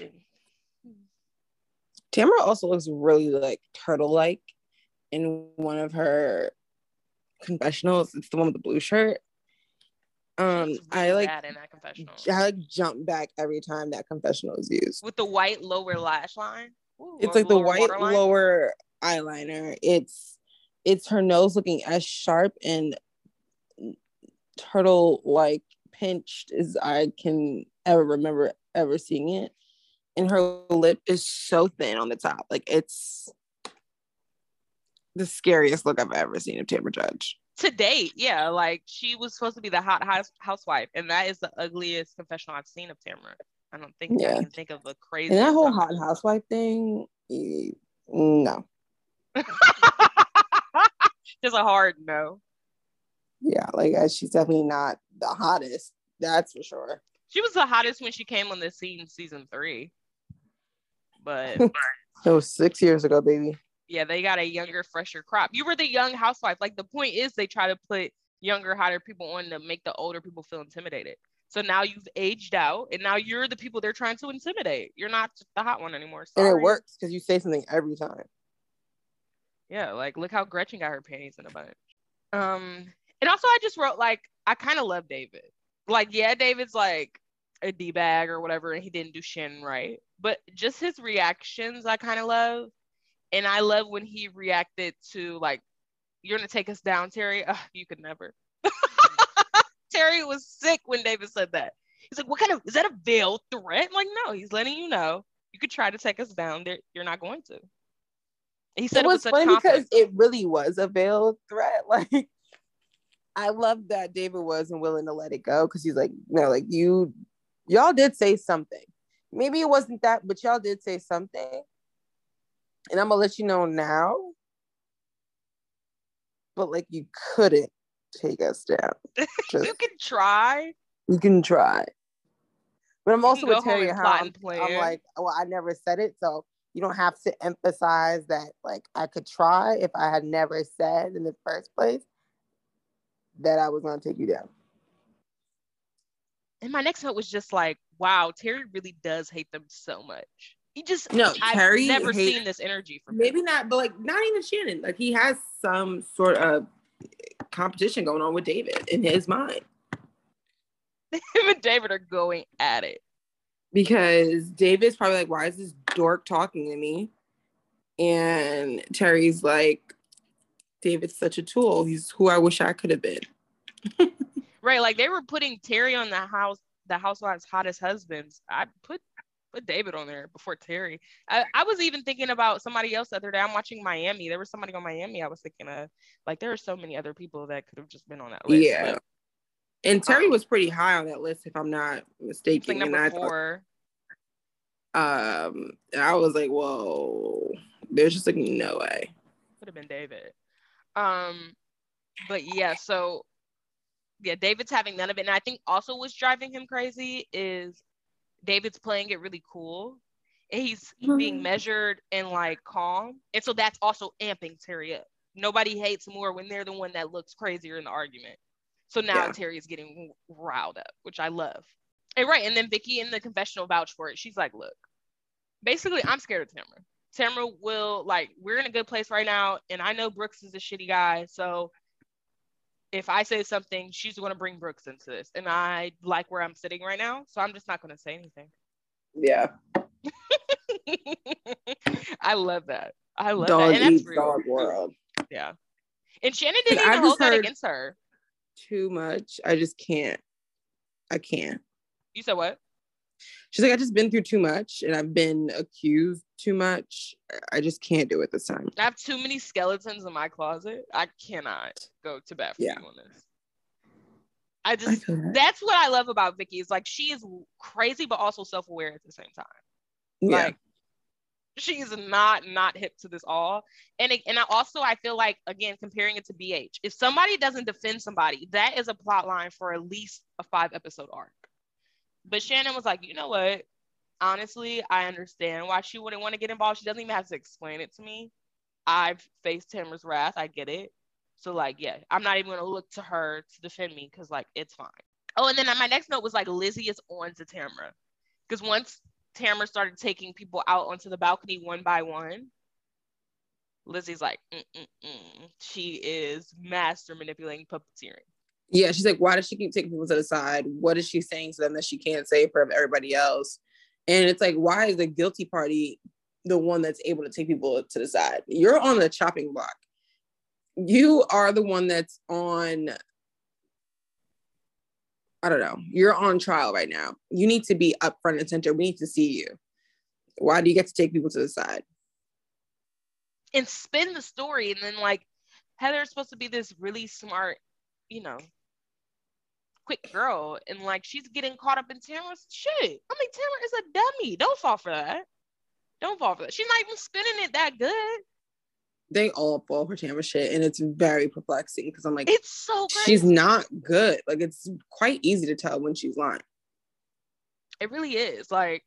Tamara also looks really like turtle like in one of her confessionals. It's the one with the blue shirt. Um, She's I like bad in that confessional I like jump back every time that confessional is used. with the white lower lash line. Ooh, It's like the white waterline. lower eyeliner. It's it's her nose looking as sharp and turtle like pinched as I can ever remember ever seeing it. And her lip is so thin on the top. Like it's the scariest look I've ever seen of Tamara Judge. to date, yeah, like she was supposed to be the hot house housewife, and that is the ugliest confessional I've seen of Tamara. I don't think Yeah. I can think of a crazy. And that whole hot housewife thing, no. Just a hard no. Yeah, like uh, she's definitely not the hottest. That's for sure. She was the hottest when she came on the scene season three. But That was six years ago, baby. yeah, they got a younger, fresher crop. You were the young housewife. Like the point is they try to put younger, hotter people on to make the older people feel intimidated. So now you've aged out and now you're the people they're trying to intimidate. You're not the hot one anymore. And it works because you say something every time. Yeah, like look how Gretchen got her panties in a bunch. Um, and also I just wrote like I kind of love David. Like, yeah, David's like a D bag or whatever, and he didn't do Shin right. But just his reactions I kind of love. And I love when he reacted to like, you're gonna take us down, Terry. Ugh, you could never. Terry was sick when David said that. He's like, what kind of is that a veiled threat? I'm like, no, he's letting you know you could try to take us down. There, you're not going to. He said it it, was funny because it really was a veiled threat. Like I love that David wasn't willing to let it go because he's like, no, like you, y'all did say something. Maybe it wasn't that, but y'all did say something. And I'm gonna let you know now. But like you couldn't take us down. Just you can try. you can try. But I'm also with Terry how I'm. I'm like, well, I never said it, so you don't have to emphasize that like I could try if I had never said in the first place that I was gonna take you down. And my next note was just like, wow, Terry really does hate them so much. He just No, I've Terry never hate- seen this energy from Maybe him. not, but like not even Shannon. Like he has some sort of competition going on with David in his mind. Him and David are going at it. Because David's probably like, why is this dork talking to me? And Terry's like, David's such a tool. He's who I wish I could have been. right. Like they were putting Terry on the house, the housewives' hottest husbands. I put put David on there before Terry. I, I was even thinking about somebody else the other day. I'm watching Miami. There was somebody on Miami. I was thinking of like there are so many other people that could have just been on that list. Yeah. But, and Terry was pretty high on that list, if I'm not mistaken. Like number four. Thought, um, I was like, whoa, there's just like no way. Could have been David. Um, but yeah, so yeah, David's having none of it. And I think also what's driving him crazy is David's playing it really cool. And he's mm-hmm. being measured and like calm. And so that's also amping Terry up. Nobody hates more when they're the one that looks crazier in the argument. So now yeah. Terry is getting riled up, which I love. And right, and then Vicki in the confessional vouch for it. She's like, look, basically, I'm scared of Tamara. Tamara will like, we're in a good place right now, and I know Brooks is a shitty guy. So if I say something, she's going to bring Brooks into this, and I like where I'm sitting right now, so I'm just not going to say anything. Yeah. I love that. I love dog that. And that's real. dog world. Yeah. And Shannon didn't even hold that against her. Too much. I just can't. I can't. You said what? She's like, I just been through too much and I've been accused too much. I just can't do it this time. I have too many skeletons in my closet. I cannot go to bat for yeah. you on this. I just I that's what I love about Vicki is like she is crazy but also self-aware at the same time. Yeah. Like she's not not hip to this all. And it, and I also I feel like again comparing it to BH, if somebody doesn't defend somebody, that is a plot line for at least a five episode arc. But Shannon was like, you know what? Honestly, I understand why she wouldn't want to get involved. She doesn't even have to explain it to me. I've faced Tamara's wrath. I get it. So like, yeah, I'm not even gonna look to her to defend me because like it's fine. Oh, and then my next note was like Lizzie is on to Tamara. Because once Tamara started taking people out onto the balcony one by one, Lizzie's like, Mm-mm-mm. she is master manipulating puppeteering. Yeah, she's like, why does she keep taking people to the side? What is she saying to them that she can't say for everybody else? And it's like, why is the guilty party the one that's able to take people to the side? You're on the chopping block. You are the one that's on, I don't know, you're on trial right now. You need to be up front and center. We need to see you. Why do you get to take people to the side? And spin the story. And then, like, Heather's supposed to be this really smart, you know, quick girl and like she's getting caught up in Tamara's shit. I mean, Tamara is a dummy. Don't fall for that. Don't fall for that. She's not even spinning it that good. They all fall for Tamara shit, and it's very perplexing because I'm like, it's so crazy. she's not good. Like it's quite easy to tell when she's lying. It really is. Like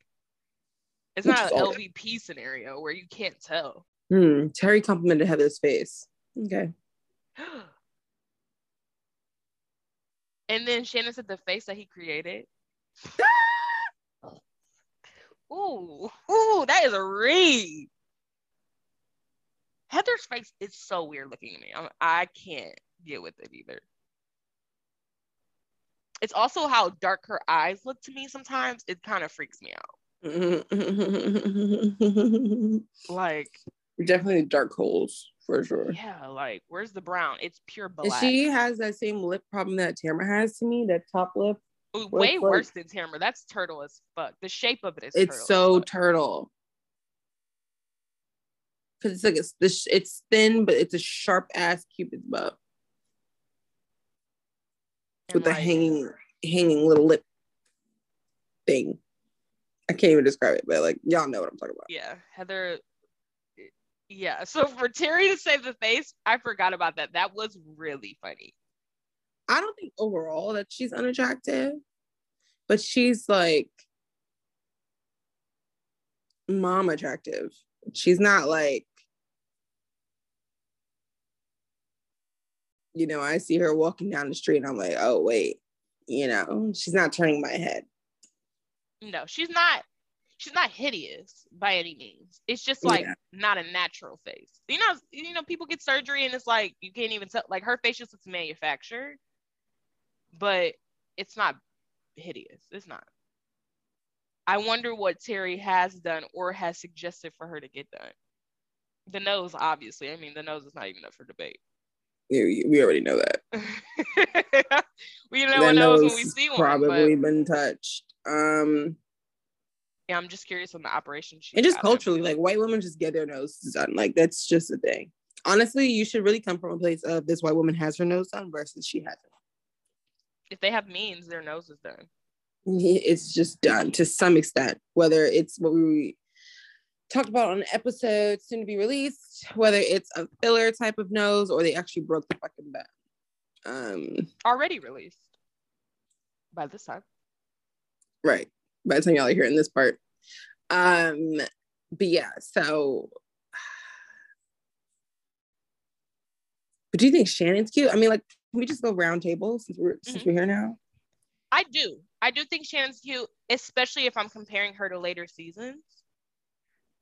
it's Which not an LVP scenario where you can't tell. Hmm. Terry complimented Heather's face. Okay. And then Shannon said the face that he created. ooh, ooh, that is a read. Heather's face is so weird looking to me. I'm, I can't deal with it either. It's also how dark her eyes look to me sometimes. It kind of freaks me out. like, definitely dark holes for sure. Yeah, like where's the brown? It's pure black. she has that same lip problem that Tamara has to me, that top lip. Way worse than Tamara. That's turtle as fuck. The shape of it is. It's so turtle. Cause it's like it's this. It's thin, but it's a sharp ass cupid's bow with the hanging, hanging little lip thing. I can't even describe it, but like y'all know what I'm talking about. Yeah, Heather yeah. So for Terry to save the face, I forgot about that. That was really funny. I don't think overall that she's unattractive, but she's like mom attractive. She's not like, you know, I see her walking down the street and I'm like, oh, wait, you know, she's not turning my head. No, she's not she's not hideous by any means. It's just like yeah. not a natural face. You know, you know, people get surgery and it's like you can't even tell. Like her face just looks manufactured, but it's not hideous. It's not. I wonder what Terry has done or has suggested for her to get done. The nose, obviously. I mean, the nose is not even up for debate. We already know that. we know a nose when we see one. Probably but... been touched. Um, yeah, I'm just curious on the operation. And just culturally, like white women just get their noses done. Like that's just a thing. Honestly, you should really come from a place of this white woman has her nose done versus she hasn't. If they have means, their nose is done. It's just done to some extent, whether it's what we talked about on an episode soon to be released, whether it's a filler type of nose or they actually broke the fucking bone. Um, already released by this time. Right. By the time y'all are hearing this part. Um, but yeah, so but do you think Shannon's cute? I mean, like, can we just go round table since we're mm-hmm. since we're here now? I do. I do think Shannon's cute, especially if I'm comparing her to later seasons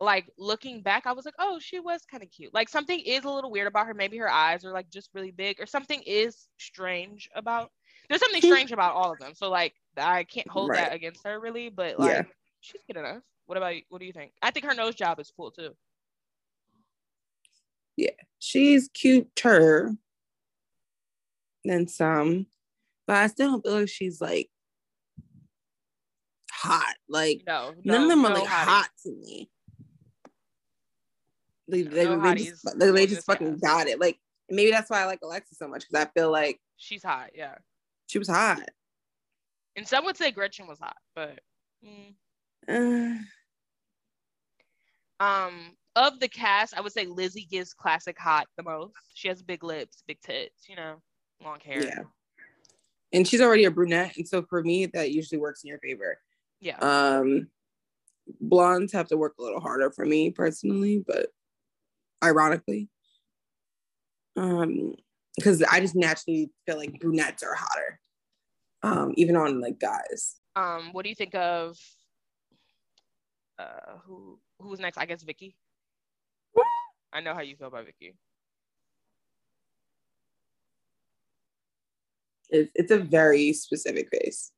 like looking back, I was like, oh, she was kind of cute. Like something is a little weird about her. Maybe her eyes are like just really big, or something is strange about. There's something strange about all of them. So like I can't hold right. that against her really, but like yeah. she's good enough. What about you? What do you think? I think her nose job is cool too. Yeah, she's cuter than some, but I still don't feel like she's like hot. Like no, no none of them are like hot to me. They, they, they just, they, they just fucking got it. Like maybe that's why I like Alexa so much because I feel like she's hot. Yeah, she was hot. And some would say Gretchen was hot, but mm. uh. um, of the cast, I would say Lizzie gives classic hot the most. She has big lips, big tits, you know, long hair. Yeah, and she's already a brunette, and so for me, that usually works in your favor. Yeah. Um, blondes have to work a little harder for me personally, but ironically. Um, because I just naturally feel like brunettes are hotter, um, even on like guys. Um, what do you think of uh who who's next? I guess Vicki. I know how you feel about Vicki. It's it's a very specific face.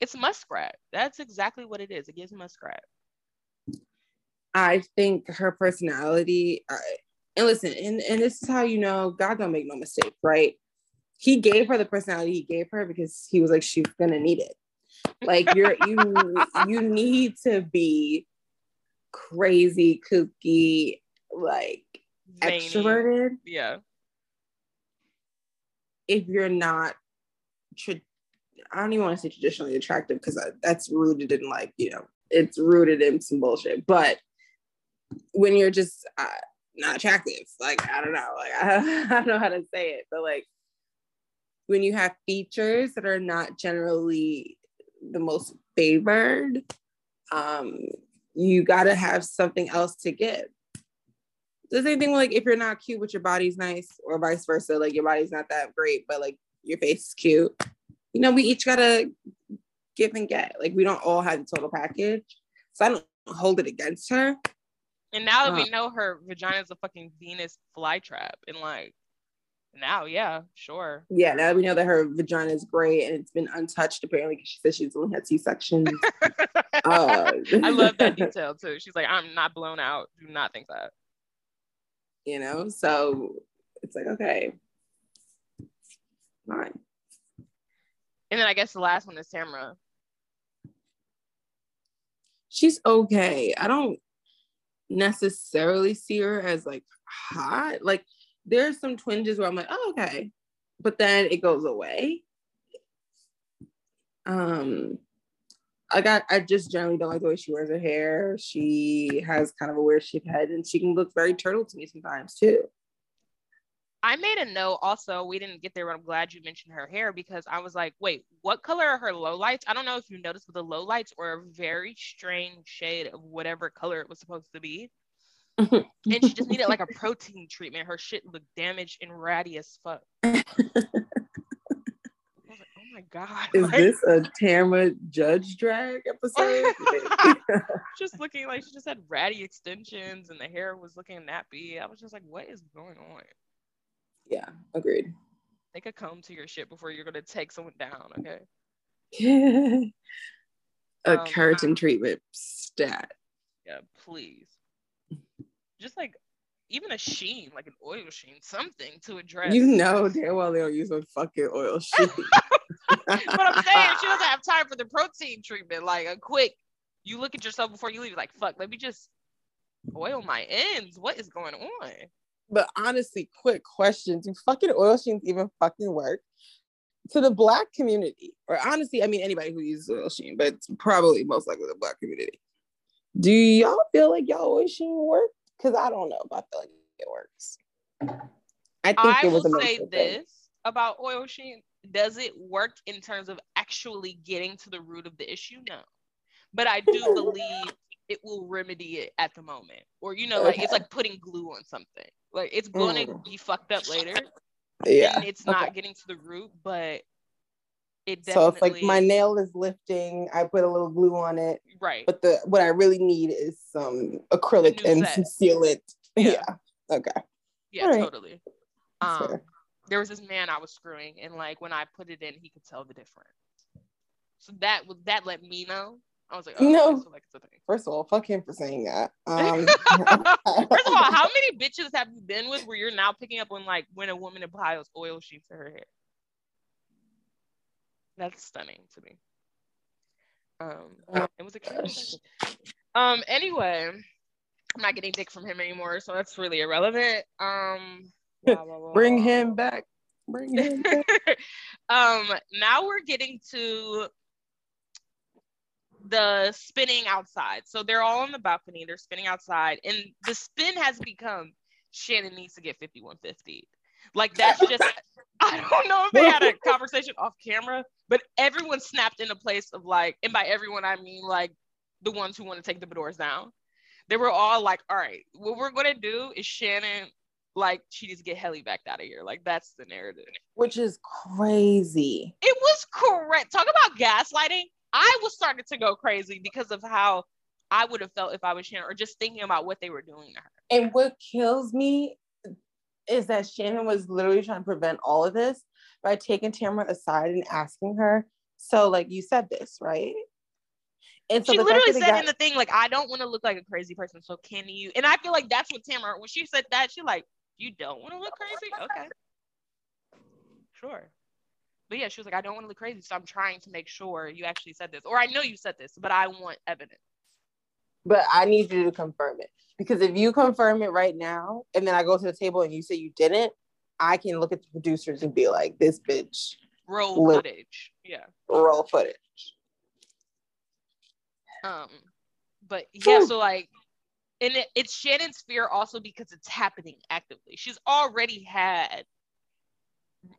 It's muskrat. That's exactly what it is. It gives muskrat. I think her personality, uh, and listen, and, and this is how you know God don't make no mistake, right? He gave her the personality he gave her because he was like, she's gonna need it. Like you're you you need to be crazy, kooky, like Zany. extroverted. Yeah. If you're not tra- I don't even want to say traditionally attractive because that's rooted in like, you know, it's rooted in some bullshit. But when you're just uh, not attractive. Like I don't know, like I, I don't know how to say it, but like when you have features that are not generally the most favored, um, you got to have something else to give. The same thing like if you're not cute but your body's nice, or vice versa, like your body's not that great, but like your face is cute. You know, we each gotta give and get. Like we don't all have the total package. So I don't hold it against her. And now that uh, we know her vagina is a fucking Venus flytrap, and like now, yeah, sure. Yeah, now we know that her vagina is great and it's been untouched apparently because she said she's only had C sections. uh, I love that detail too. She's like, I'm not blown out. Do not think that. You know, so it's like okay, fine. And then I guess the last one is Tamra. She's okay. I don't necessarily see her as like hot. Like there's some twinges where I'm like, oh, okay. But then it goes away. Um I got I just generally don't like the way she wears her hair. She has kind of a weird shaped head and she can look very turtle to me sometimes too. I made a note also. We didn't get there, but I'm glad you mentioned her hair because I was like, wait, what color are her lowlights? I don't know if you noticed, but the lowlights were a very strange shade of whatever color it was supposed to be. and she just needed like a protein treatment. Her shit looked damaged and ratty as fuck. Like, oh my god! Is like, this a Tamra Judge drag episode? just looking like she just had ratty extensions and the hair was looking nappy. I was just like, what is going on? Yeah, agreed. Take a comb to your shit before you're gonna take someone down, okay? a Um, keratin treatment stat. Yeah, please. Just like even a sheen, like an oil sheen, something to address. You know damn well they don't use a fucking oil sheen. but I'm saying she doesn't have time for the protein treatment. Like a quick, you look at yourself before you leave. Like fuck, let me just oil my ends. What is going on? But honestly, quick question: Do fucking oil sheens even fucking work? To the black community, or honestly, I mean anybody who uses oil sheen, but it's probably most likely the black community. Do y'all feel like y'all oil sheen work? Because I don't know, but I feel like it works. I think I it was will say thing. this about oil sheen: does it work in terms of actually getting to the root of the issue? No, but I do believe it will remedy it at the moment, or you know, like it's like putting glue on something. Like it's going to Mm. be fucked up later, Yeah. and it's not okay. getting to the root, but it definitely So it's like my nail is lifting. I put a little glue on it, right. but the what I really need is some acrylic and set. some sealant. Yeah. Yeah. Okay. Yeah, Alright. totally. Um, fair. there was this man I was screwing, and like when I put it in, he could tell the difference. So that was that let me know. I was like, oh, No. okay, so like it's a thing. First of all, fuck him for saying that. Um, First of all, how many bitches have you been with where you're now picking up on like when a woman applies oil sheets to her hair? That's stunning to me. Um, it was a. Um, anyway, I'm not getting dick from him anymore, so that's really irrelevant. Um, blah, blah, blah, bring him back. Bring him back. um, now we're getting to the spinning outside. So they're all on the balcony, they're spinning outside, and the spin has become Shannon needs to get 5150. Like that's just I don't know if they had a conversation off camera, but everyone snapped into place of like, and by everyone I mean like the ones who want to take the doors down. They were all like, all right, what we're gonna do is Shannon like she needs to get Helly back out of here. Like that's the narrative. Which is crazy. It was correct. Talk about gaslighting. I was starting to go crazy because of how I would have felt if I was Shannon, or just thinking about what they were doing to her. And what kills me is that Shannon was literally trying to prevent all of this by taking Tamara aside and asking her, so like you said this, right? And so she literally said got- in the thing, like, I don't want to look like a crazy person, so can you? And I feel like that's what Tamara, when she said that, she like, you don't want to look crazy? Okay. Sure. But yeah, she was like, I don't want to look crazy, so I'm trying to make sure you actually said this. Or I know you said this, but I want evidence. but I need you to confirm it because if you confirm it right now and then I go to the table and you say you didn't, I can look at the producers and be like, this bitch Roll Lit- footage. Yeah. roll footage. Um, but yeah, so like, and it, it's Shannon's fear also because it's happening actively. She's already had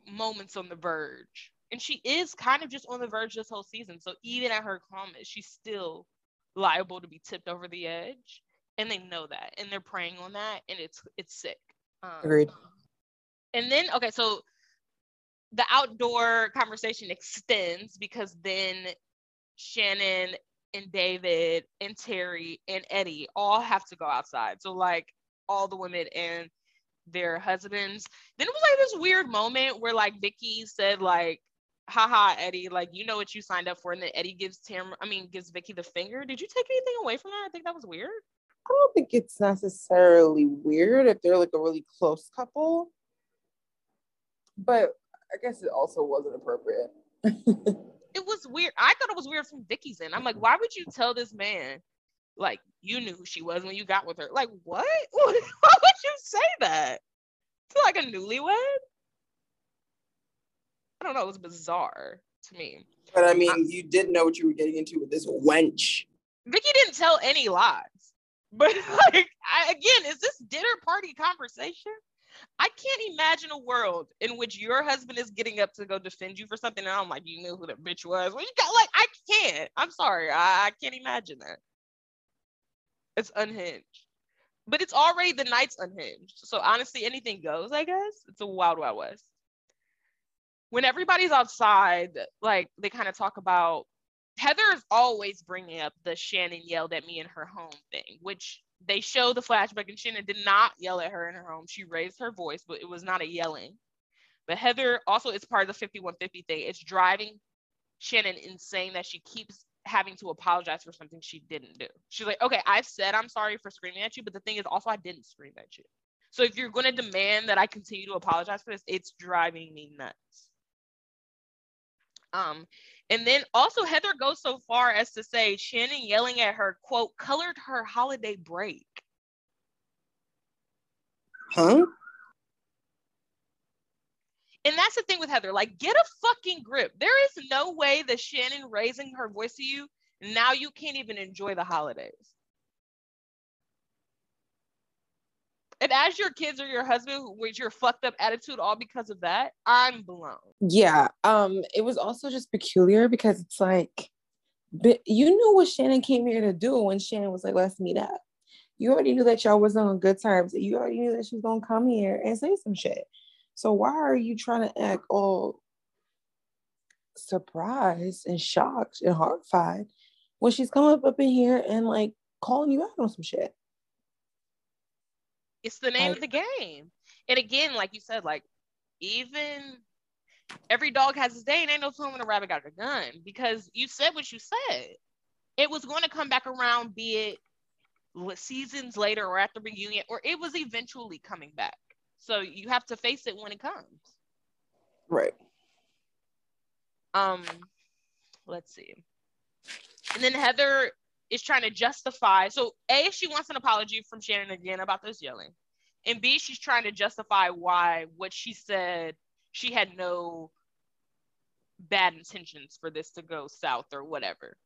moments on the verge, and she is kind of just on the verge this whole season. So even at her calmest, she's still liable to be tipped over the edge, and they know that, and they're preying on that, and it's it's sick. Um, Agreed. And then okay, so the outdoor conversation extends because then Shannon and David and Terry and Eddie all have to go outside. So like all the women and their husbands. Then it was like this weird moment where like Vicki said like, haha, Eddie, like you know what you signed up for. And then Eddie gives Tam I mean gives Vicki the finger. Did you take anything away from that? I think that was weird. I don't think it's necessarily weird if they're like a really close couple, but I guess it also wasn't appropriate. It was weird. I thought it was weird from Vicki's end. I'm like, why would you tell this man like you knew who she was when you got with her? Like, what? Why would you say that? To like a newlywed? I don't know. It was bizarre to me. But I mean, you did know what you were getting into with this wench. Vicki didn't tell any lies. But like I, again, is this dinner party conversation? I can't imagine a world in which your husband is getting up to go defend you for something, and I'm like, you knew who the bitch was. Well, you got like, I can't. I'm sorry, I, I can't imagine that. It's unhinged, but it's already the night's unhinged. So honestly, anything goes. I guess it's a wild, wild west. When everybody's outside, like they kind of talk about Heather is always bringing up the Shannon yelled at me in her home thing, which they show the flashback and Shannon did not yell at her in her home. She raised her voice, but it was not a yelling. But Heather also is part of the 5150 thing. It's driving Shannon insane that she keeps having to apologize for something she didn't do. She's like, okay, I've said I'm sorry for screaming at you, but the thing is also I didn't scream at you. So if you're going to demand that I continue to apologize for this, it's driving me nuts. Um, and then also Heather goes so far as to say Shannon yelling at her, quote, colored her holiday break. Huh? And that's the thing with Heather. Like, get a fucking grip. There is no way that Shannon raising her voice to you, now you can't even enjoy the holidays. And as your kids or your husband with your fucked up attitude all because of that, I'm blown. Yeah. Um, it was also just peculiar because it's like but you knew what Shannon came here to do when Shannon was like, let's meet up. You already knew that y'all wasn't on good terms. You already knew that she was gonna come here and say some shit. So why are you trying to act all surprised and shocked and horrified when she's coming up up in here and like calling you out on some shit? It's the name like, of the game. And again, like you said, like even every dog has his day and ain't no telling when a rabbit got a gun because you said what you said. It was going to come back around, be it seasons later or at the reunion, or it was eventually coming back. So you have to face it when it comes. Right. Um, let's see. And then Heather is trying to justify. So A, she wants an apology from Shannon again about this yelling. And B, she's trying to justify why what she said, she had no bad intentions for this to go south or whatever.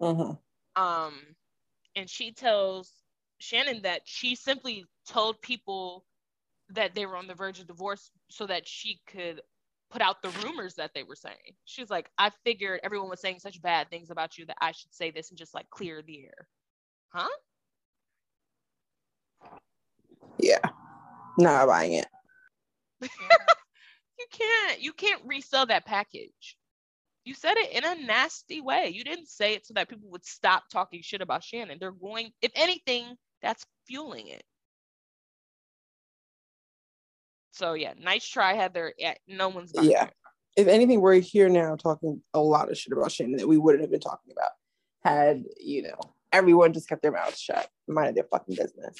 Uh-huh. Um, and she tells Shannon that she simply told people that they were on the verge of divorce so that she could put out the rumors that they were saying. She's like, I figured everyone was saying such bad things about you that I should say this and just like clear the air. Huh? Yeah. Not buying it. you can't you can't resell that package. You said it in a nasty way. You didn't say it so that people would stop talking shit about Shannon. They're going, if anything, that's fueling it. So yeah, nice try, Heather. Yeah, no one's yeah. If anything, we're here now talking a lot of shit about Shannon that we wouldn't have been talking about had you know everyone just kept their mouths shut, minded their fucking business.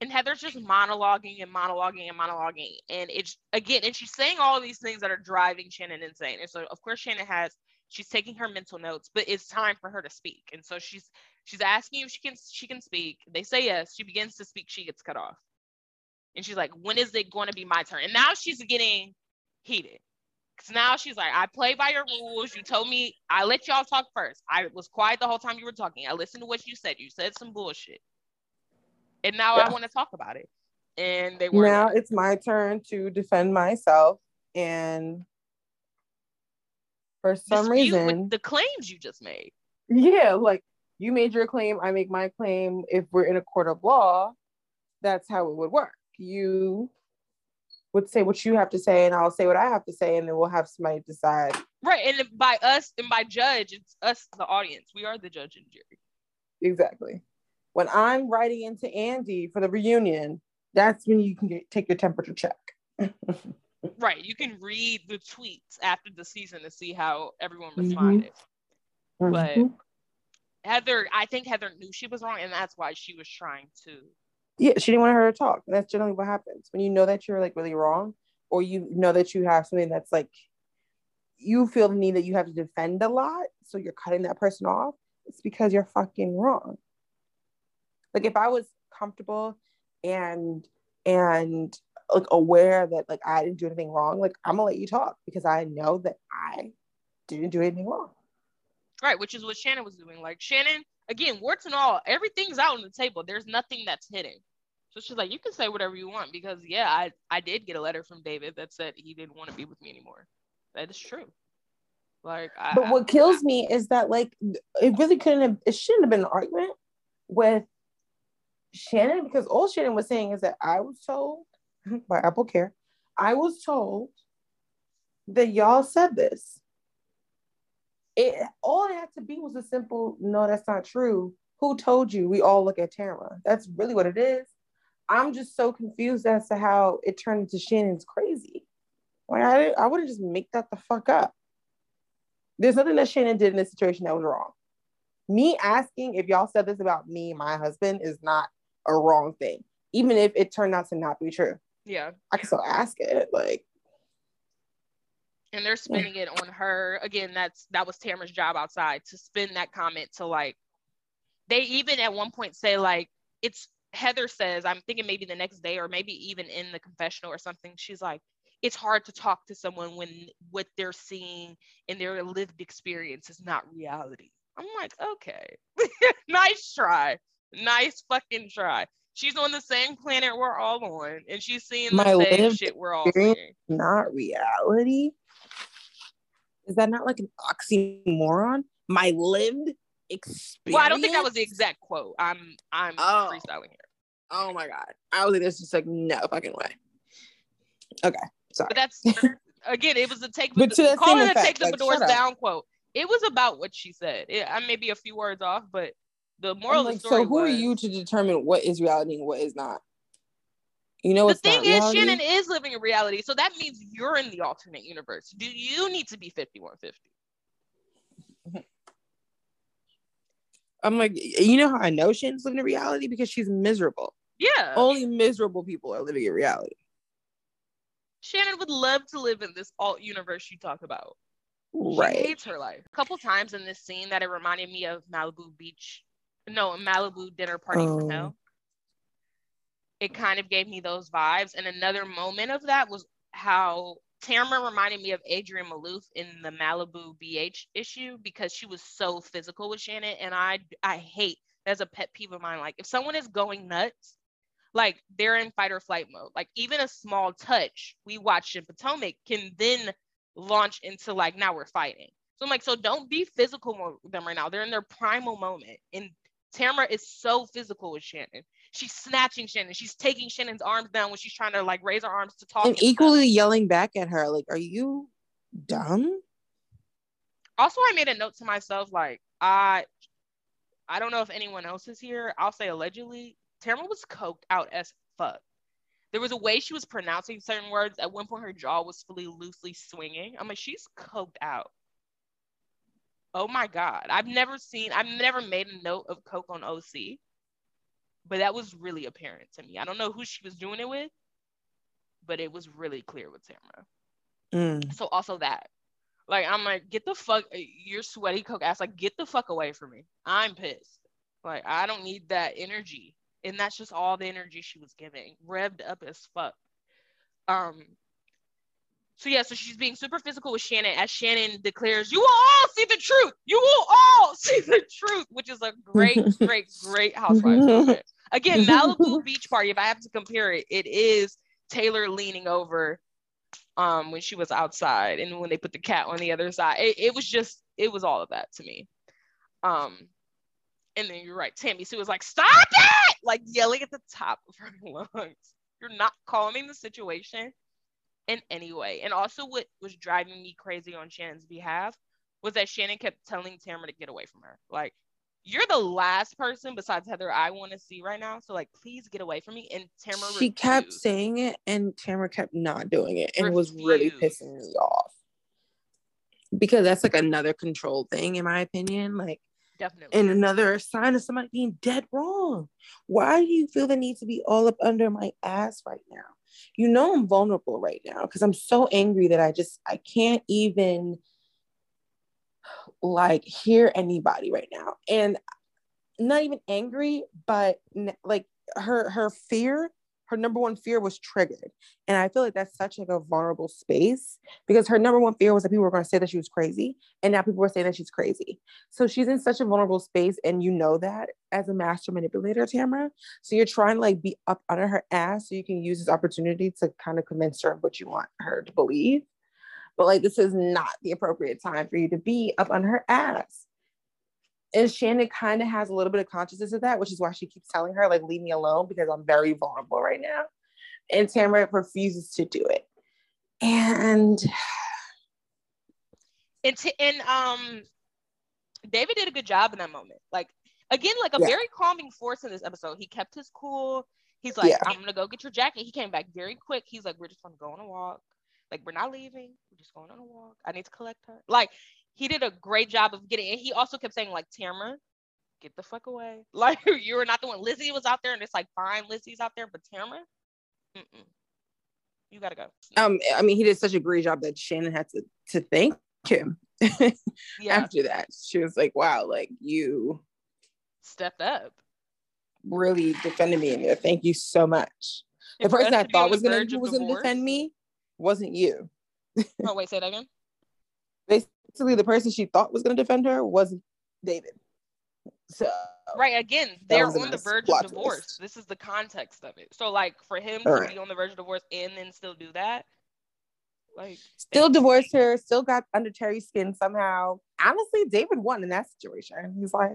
And Heather's just monologuing and monologuing and monologuing, and it's again, and she's saying all these things that are driving Shannon insane. And so, of course, Shannon has she's taking her mental notes, but it's time for her to speak. And so she's she's asking if she can she can speak. They say yes. She begins to speak. She gets cut off. And she's like, when is it going to be my turn? And now she's getting heated. Because now she's like, I play by your rules. You told me I let y'all talk first. I was quiet the whole time you were talking. I listened to what you said. You said some bullshit. And now yeah. I want to talk about it. And they were now it's my turn to defend myself. And for some reason the claims you just made. Yeah, like you made your claim, I make my claim. If we're in a court of law, that's how it would work you would say what you have to say and I'll say what I have to say and then we'll have somebody decide. Right. And by us and by judge, it's us, the audience. We are the judge and jury. Exactly. When I'm writing into Andy for the reunion, that's when you can get, take your temperature check. right. You can read the tweets after the season to see how everyone mm-hmm. responded. Mm-hmm. But Heather, I think Heather knew she was wrong, and that's why she was trying to yeah, she didn't want her to talk. And that's generally what happens when you know that you're like really wrong, or you know that you have something that's like you feel the need that you have to defend a lot, so you're cutting that person off. It's because you're fucking wrong. Like if I was comfortable and and like aware that like I didn't do anything wrong, like I'm gonna let you talk because I know that I didn't do anything wrong. Right, which is what Shannon was doing. Like Shannon again, warts and all, everything's out on the table. There's nothing that's hidden. So she's like, you can say whatever you want because yeah, I I did get a letter from David that said he didn't want to be with me anymore. That is true. Like, I, but what kills I, me is that like it really couldn't have. It shouldn't have been an argument with Shannon because all Shannon was saying is that I was told by Apple Care, I was told that y'all said this it all it had to be was a simple no that's not true who told you we all look at Tamara that's really what it is I'm just so confused as to how it turned into Shannon's crazy like I, I wouldn't just make that the fuck up There's nothing that Shannon did in this situation that was wrong. Me asking if y'all said this about me, my husband, is not a wrong thing, even if it turned out to not be true. Yeah. I can still ask it. Like, and they're spinning it on her again that's that was tamara's job outside to spin that comment to like they even at one point say like it's heather says i'm thinking maybe the next day or maybe even in the confessional or something she's like it's hard to talk to someone when what they're seeing in their lived experience is not reality i'm like okay nice try nice fucking try she's on the same planet we're all on and she's seeing the My same shit we're all seeing not reality. Is that not like an oxymoron? My lived experience. well i don't think that was the exact quote i'm i'm Oh. freestyling here Oh my god! I was like, this just like no fucking way. Okay, sorry. But that's again, it was a take. But to that call same it a take the like, shut up. down quote. It was about what she said. It, I may be a few words off, but the moral I'm of like, the story so who are you to determine what is reality and what is not? You know, The thing is, reality. Shannon is living in reality, so that means you're in the alternate universe. Do you need to be 5150? I'm like, you know how I know Shannon's living in reality because she's miserable. Yeah, Only miserable people are living in reality. Shannon would love to live in this alt universe you talk about. She Right. hates her life. A couple times in this scene that it reminded me of Malibu Beach, no, Malibu dinner party oh. from hell. It kind of gave me those vibes. And another moment of that was how Tamara reminded me of Adrienne Maloof in the Malibu BH issue because she was so physical with Shannon. And I I hate that's a pet peeve of mine. Like if someone is going nuts, like they're in fight or flight mode. Like even a small touch we watched in Potomac can then launch into like now we're fighting. So I'm like, so don't be physical with them right now. They're in their primal moment. And Tamara is so physical with Shannon. She's snatching Shannon. She's taking Shannon's arms down when she's trying to like raise her arms to talk. And stuff. equally yelling back at her, like, are you dumb? also I made a note to myself, like, I I don't know if anyone else is here. I'll say allegedly, Tamara was coked out as fuck. There was a way she was pronouncing certain words. At one point, her jaw was fully loosely swinging. I'm like, she's coked out. Oh my god. I've never seen, I've never made a note of coke on OC, but that was really apparent to me. I don't know who she was doing it with, but it was really clear with Tamara. Mm. So also that. Like I'm like, get the fuck you're sweaty coke ass. Like, get the fuck away from me. I'm pissed. Like, I don't need that energy. And that's just all the energy she was giving. Revved up as fuck. Um so yeah, so she's being super physical with Shannon as Shannon declares, You will all see the truth. You will all see the truth, which is a great, great, great housewife. Again, Malibu Beach Party, if I have to compare it, it is Taylor leaning over um when she was outside and when they put the cat on the other side. It, it was just it was all of that to me. Um and then you're right, Tammy Sue was like, stop it! Like yelling at the top of her lungs. You're not calming the situation in any way. And also what was driving me crazy on Shannon's behalf was that Shannon kept telling Tamara to get away from her. Like, you're the last person besides Heather I want to see right now. So like please get away from me. And Tamara She kept saying it, and Tamara kept not doing it, and it was really pissing me off. Because that's like another control thing, in my opinion. Like, definitely. and another sign of somebody being dead wrong. Why do you feel the need to be all up under my ass right now? You know I'm vulnerable right now because I'm so angry that I just I can't even like hear anybody right now. And not even angry, but like her her fear, her number one fear was triggered. And I feel like that's such like a vulnerable space because her number one fear was that people were going to say that she was crazy. And now people were saying that she's crazy. So she's in such a vulnerable space, and you know that as a master manipulator, Tamara. So you're trying to like be up under her ass so you can use this opportunity to kind of convince her of what you want her to believe. But like this is not the appropriate time for you to be up on her ass. And Shannon kind of has a little bit of consciousness of that, which is why she keeps telling her, like, leave me alone because I'm very vulnerable right now. And Tamara refuses to do it. And and t- and um David did a good job in that moment. Like again, like a Yeah. very calming force in this episode. He kept his cool. He's like, Yeah. I'm gonna go get your jacket. He came back very quick. He's like, we're just gonna go on a walk. Like we're not leaving. We're just going on a walk. I need to collect her. Like he did a great job of getting. And he also kept saying like Tamara, get the fuck away. Like you were not the one. Lizzie was out there, and it's like fine, Lizzie's out there, but Tamara, mm-mm. you gotta go. Um, I mean, he did such a great job that Shannon had to to thank him. yeah. After that, she was like, "Wow, like you stepped up, really defended me in there. Thank you so much." The person I thought was gonna was gonna defend me wasn't you. oh wait, say that again. Basically, the person she thought was gonna defend her wasn't David. So right again, they're on the verge of divorce. Twist. This is the context of it. So like for him All to right. be on the verge of divorce and then still do that, like still divorced her, still got under Terry's skin somehow. Honestly, David won in that situation. He's like,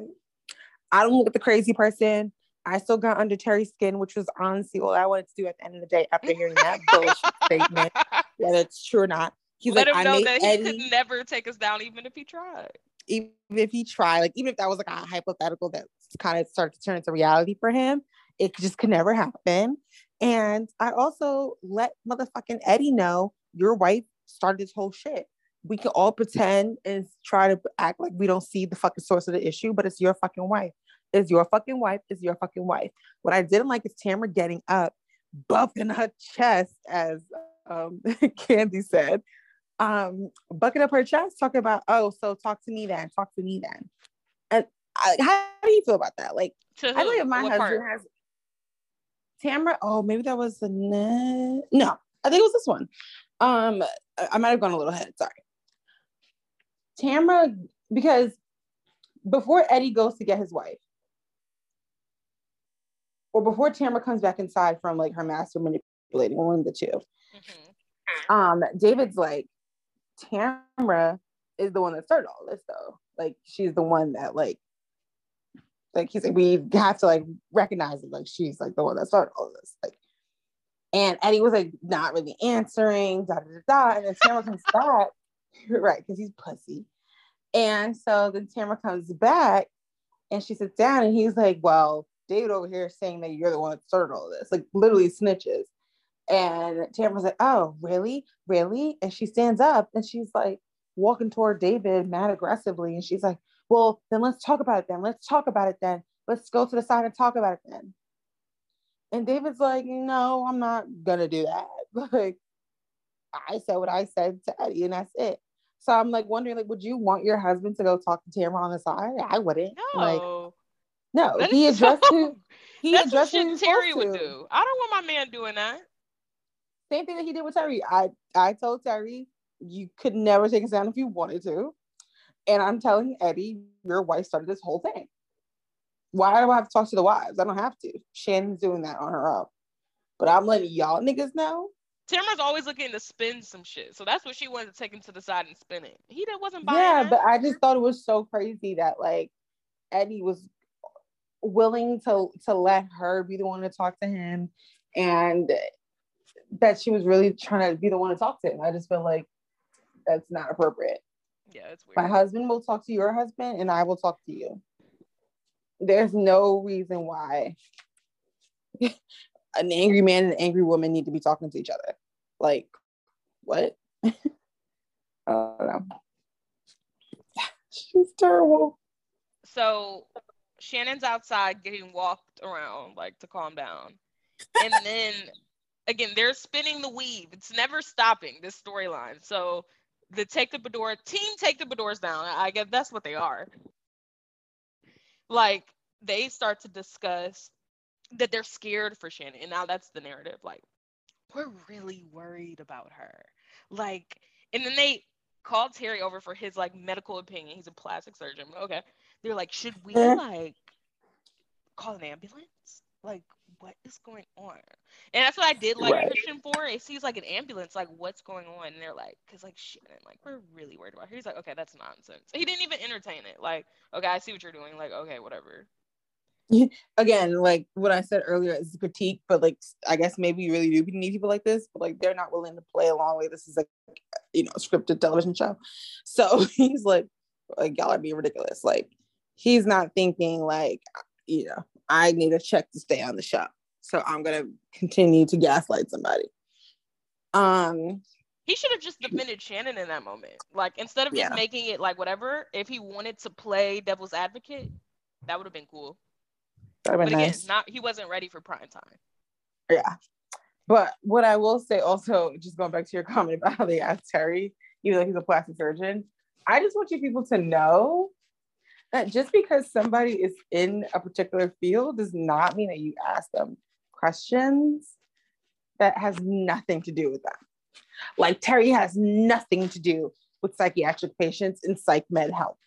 I don't look at the crazy person. I still got under Terry's skin, which was honestly all I wanted to do at the end of the day after hearing that bullshit statement, whether it's true or not. He's Let like, him know that Eddie, he could never take us down, even if he tried. Even if he tried, like even if that was like a hypothetical that kind of started to turn into reality for him, it just could never happen. And I also let motherfucking Eddie know your wife started this whole shit. We can all pretend and try to act like we don't see the fucking source of the issue, but it's your fucking wife It's your fucking wife, It's your fucking wife. What I didn't like is Tamara getting up, buffing her chest, as um, Kandi said, um, bucking up her chest, talking about, oh, so talk to me then, talk to me then. And I, how do you feel about that? Like, I think my what husband part? has Tamara, oh, maybe that was the ne- no, I think it was this one. Um, I might have gone a little ahead. Sorry. Tamara, because before Eddie goes to get his wife, or before Tamara comes back inside from like her master manipulating, one of the 2 mm-hmm. Um, David's like, Tamara is the one that started all this though. Like she's the one that like like he's like, we have to like recognize it. Like she's like the one that started all this. Like and Eddie was like not really answering, da da da da. And then Tamara comes back, right? Because he's pussy. And so then Tamara comes back and she sits down and he's like, Well, David over here saying that you're the one that started all this, like literally snitches. And Tamara's like, oh, really? Really? And she stands up and she's like walking toward David mad aggressively. And she's like, well, then let's talk about it then. Let's talk about it then. Let's go to the side and talk about it then. And David's like, no, I'm not gonna do that. Like, I said what I said to Eddie, and that's it. So I'm like wondering, like, would you want your husband to go talk to Tamara on the side? I wouldn't. No. Like, no, that he addressed so, He that's addressed what Terry would do. I don't want my man doing that. Same thing that he did with Terry. I I told Terry you could never take us down if you wanted to, and I'm telling Eddie your wife started this whole thing. Why do I have to talk to the wives? I don't have to. Shannon's doing that on her own. But I'm letting y'all niggas know. Tamara's always looking to spin some shit. So that's what she wanted to take him to the side and spin it. He wasn't buying Yeah, that. but I just thought it was so crazy that like Eddie was willing to to let her be the one to talk to him and that she was really trying to be the one to talk to him. I just feel like that's not appropriate. Yeah, it's weird. My husband will talk to your husband and I will talk to you. There's no reason why an angry man and an angry woman need to be talking to each other. Like, what? I don't know. She's terrible. So Shannon's outside getting walked around like to calm down. And then again, they're spinning the weave. It's never stopping this storyline. So the take the Bedora team take the Beadors down. I guess that's what they are. Like they start to discuss that they're scared for Shannon. And now that's the narrative. Like, we're really worried about her. Like, and then they called Terry over for his like medical opinion. He's a plastic surgeon. Okay. They're like, should we mm-hmm. like call an ambulance? Like, what is going on? And that's what I did like right. Christian for. It seems like an ambulance, like what's going on? And they're like, because like shit, and like we're really worried about her. He's like, okay, that's nonsense. He didn't even entertain it. Like, okay, I see what you're doing. Like, okay, whatever. Again, like what I said earlier is a critique, but like I guess maybe you really do need people like this, but like they're not willing to play along with this is like you know scripted television show. So he's like, like y'all are being ridiculous. Like he's not thinking like, you know, I need a check to stay on the show. So I'm gonna continue to gaslight somebody. Um, he should have just defended Shannon in that moment. Like instead of just Yeah. making it like whatever, if he wanted to play devil's advocate, that would have been cool. That'd But been again, nice. not he wasn't ready for prime time. Yeah. But what I will say also, just going back to your comment about how they asked Terry, even though he's a plastic surgeon, I just want you people to know that just because somebody is in a particular field does not mean that you ask them questions that has nothing to do with them. Like Terry has nothing to do with psychiatric patients and psych med help.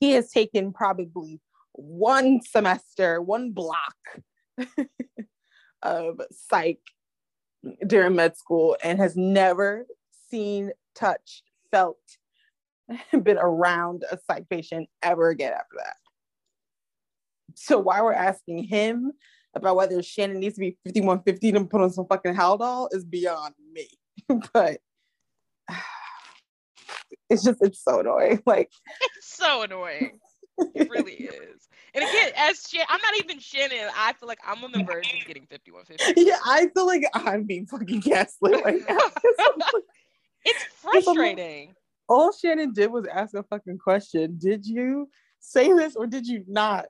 He has taken probably one semester, one block of psych during med school and has never seen, touched, felt, been around a psych patient ever again after that. So why we're asking him about whether Shannon needs to be 5150 to put on some fucking Haldol is beyond me. but it's just it's so annoying. Like It's so annoying. It really is. And again, as Shan- I'm not even Shannon. I feel like I'm on the verge of getting 5150. yeah, I feel like I'm being fucking gaslit right now. It's frustrating. All Shannon did was ask a fucking question. Did you say this or did you not?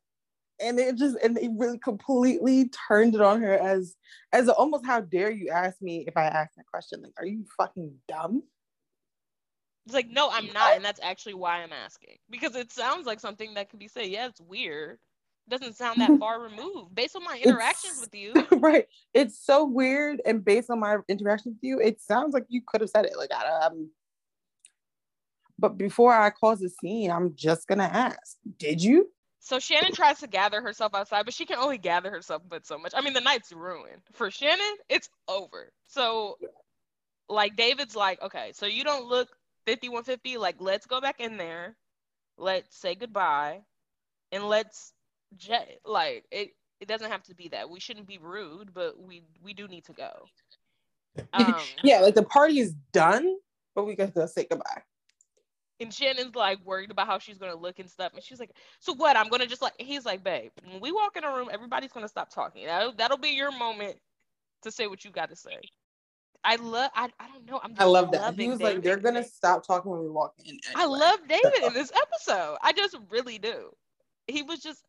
And it just and they really completely turned it on her as as a, almost how dare you ask me if I asked that question? Like, are you fucking dumb? It's like, no, I'm not, and that's actually why I'm asking because it sounds like something that could be said. Yeah, it's weird. It doesn't sound that far removed based on my interactions with you. right. It's so weird. And based on my interaction with you, it sounds like you could have said it. Like, I, um, but before I cause a scene, I'm just gonna ask, did you? So Shannon tries to gather herself outside, but she can only gather herself but so much. I mean, the night's ruined for Shannon. It's over. So, like David's like, okay, so you don't look 5150. Like, let's go back in there. Let's say goodbye, and let's jet. Like it. It doesn't have to be that. We shouldn't be rude, but we we do need to go. Um, yeah, like the party is done, but we gotta say goodbye. And Shannon's like worried about how she's gonna look and stuff. And she's like, "So what? I'm gonna just like." He's like, "Babe, when we walk in a room, everybody's gonna stop talking. That'll, that'll be your moment to say what you got to say." I love. I, I don't know. I'm. I love that. He was like, they're gonna stop talking when we walk in. I love David in this episode. I just really do. He was just.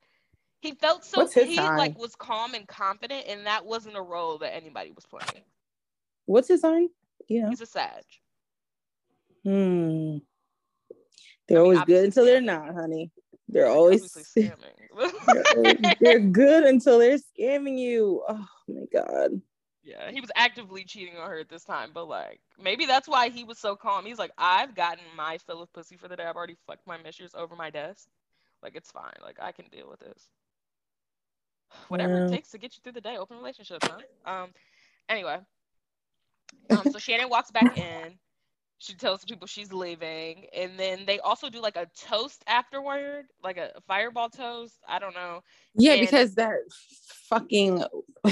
He felt so. What's his he sign? like was calm and confident, and that wasn't a role that anybody was playing. What's his sign? Yeah. He's a Sag. Hmm. They're I mean, always good until they're not, honey. They're always Obviously they're, scamming. they're good until they're scamming you. Oh my god. Yeah, he was actively cheating on her at this time, but like maybe that's why he was so calm. He's like, I've gotten my fill of pussy for the day. I've already fucked my mistress over my desk. Like it's fine. Like I can deal with this. Whatever Yeah. it takes to get you through the day. Open relationships, huh? Um. Anyway, um. So Shannon walks back in. She tells the people she's leaving, and then they also do like a toast afterward, like a fireball toast. I don't know. Yeah, And- because that fucking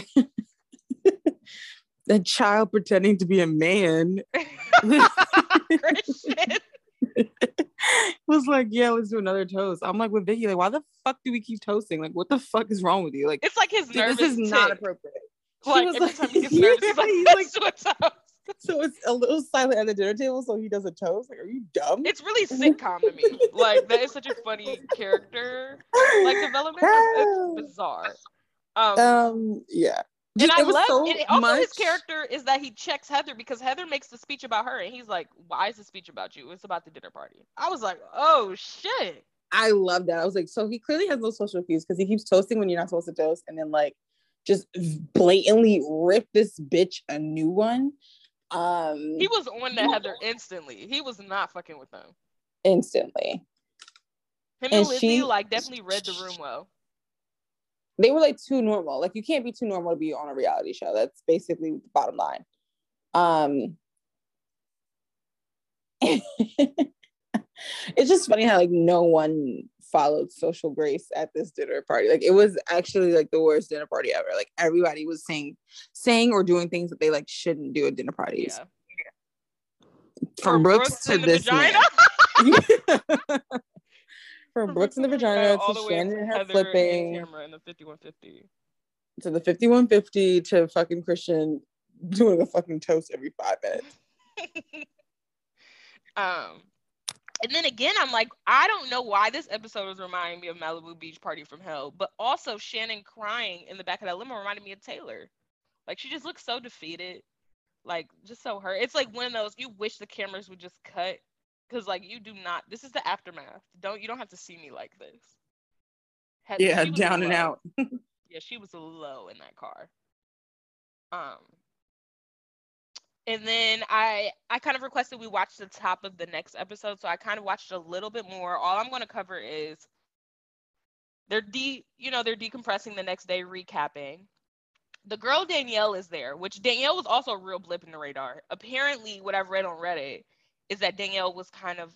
that child pretending to be a man was like, yeah, let's do another toast. I'm like with Vicki, like, why the fuck do we keep toasting? Like, what the fuck is wrong with you? Like, It's like his nervous. this is not appropriate. She Like was every like- time he gets Yeah, nervous, he's like, he's "Let's do a toast." So it's a little silent at the dinner table, so he does a toast. Like, are you dumb? It's really sitcom to me. Like that is such a funny character like development. It's bizarre. Um, um, yeah. and Just- I love so and also his character is that he checks Heather because Heather makes the speech about her and he's like, Why is the speech about you? It's about the dinner party. I was like, Oh shit. I love that. I was like, so he clearly has no social cues because he keeps toasting when you're not supposed to toast, and then like just blatantly rip this bitch a new one. Um, He was on to Heather instantly. He was not fucking with them. instantly. Him and, And Lizzie she- like definitely read the room well. They were like too normal. Like you can't be too normal to be on a reality show. That's basically the bottom line. Um, it's just funny how like no one followed social grace at this dinner party. Like it was actually like the worst dinner party ever. Like everybody was saying, saying or doing things that they like shouldn't do at dinner parties. Yeah. From Brooks, to in the this vagina. man. From Brooks in the vagina all to the Shannon and her flipping and camera in the 5150. to the 5150 to fucking Christian doing a fucking toast every five minutes. Um, and then again, I'm like, I don't know why this episode was reminding me of Malibu Beach Party from Hell, but also Shannon crying in the back of that limo reminded me of Taylor. Like she just looks so defeated, like just so hurt. It's like one of those you wish the cameras would just cut because like you do not. This is the aftermath. Don't you don't have to see me like this. Had, yeah, down and out. yeah, she was low in that car. Um, and then I I kind of requested we watch the top of the next episode, so I kind of watched a little bit more. All I'm going to cover is they're de you know they're decompressing the next day, recapping. The girl Danielle is there, which Danielle was also a real blip in the radar. Apparently, what I've read on Reddit is that Danielle was kind of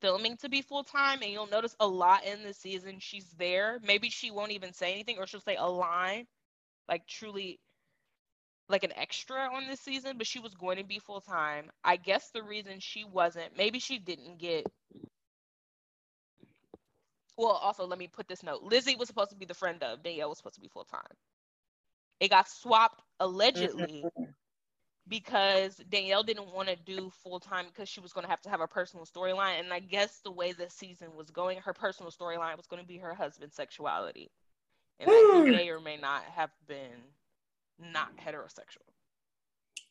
filming to be full time, and you'll notice a lot in the season she's there. Maybe she won't even say anything, or she'll say a line, like truly like an extra on this season, but she was going to be full time. I guess the reason she wasn't, maybe she didn't get. Well, also let me put this note: Lizzie was supposed to be the friend of Danielle was supposed to be full time. It got swapped allegedly mm-hmm. because Danielle didn't want to do full time because she was going to have to have a personal storyline, and I guess the way the season was going, her personal storyline was going to be her husband's sexuality, and that he may or may not have been not heterosexual.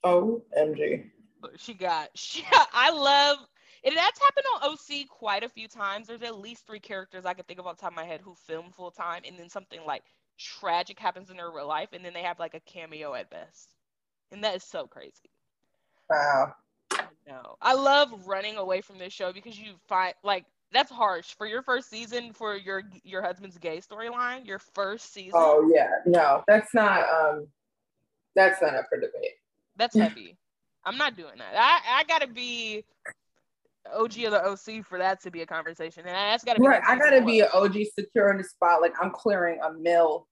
OMG. She got she I love and that's happened on OC quite a few times. There's at least three characters I can think of off the top of my head who film full time and then something like tragic happens in their real life and then they have like a cameo at best. And that is so crazy. Wow. No. I love running away from this show because you find like that's harsh for your first season for your your husband's gay storyline. Your first season. Oh yeah, no, that's not. Um, that's not up for debate. That's heavy. I'm not doing that. I, I gotta be OG of the OC for that to be a conversation. And that's gotta be right. I gotta be an OG secure in the spot. Like I'm clearing a mill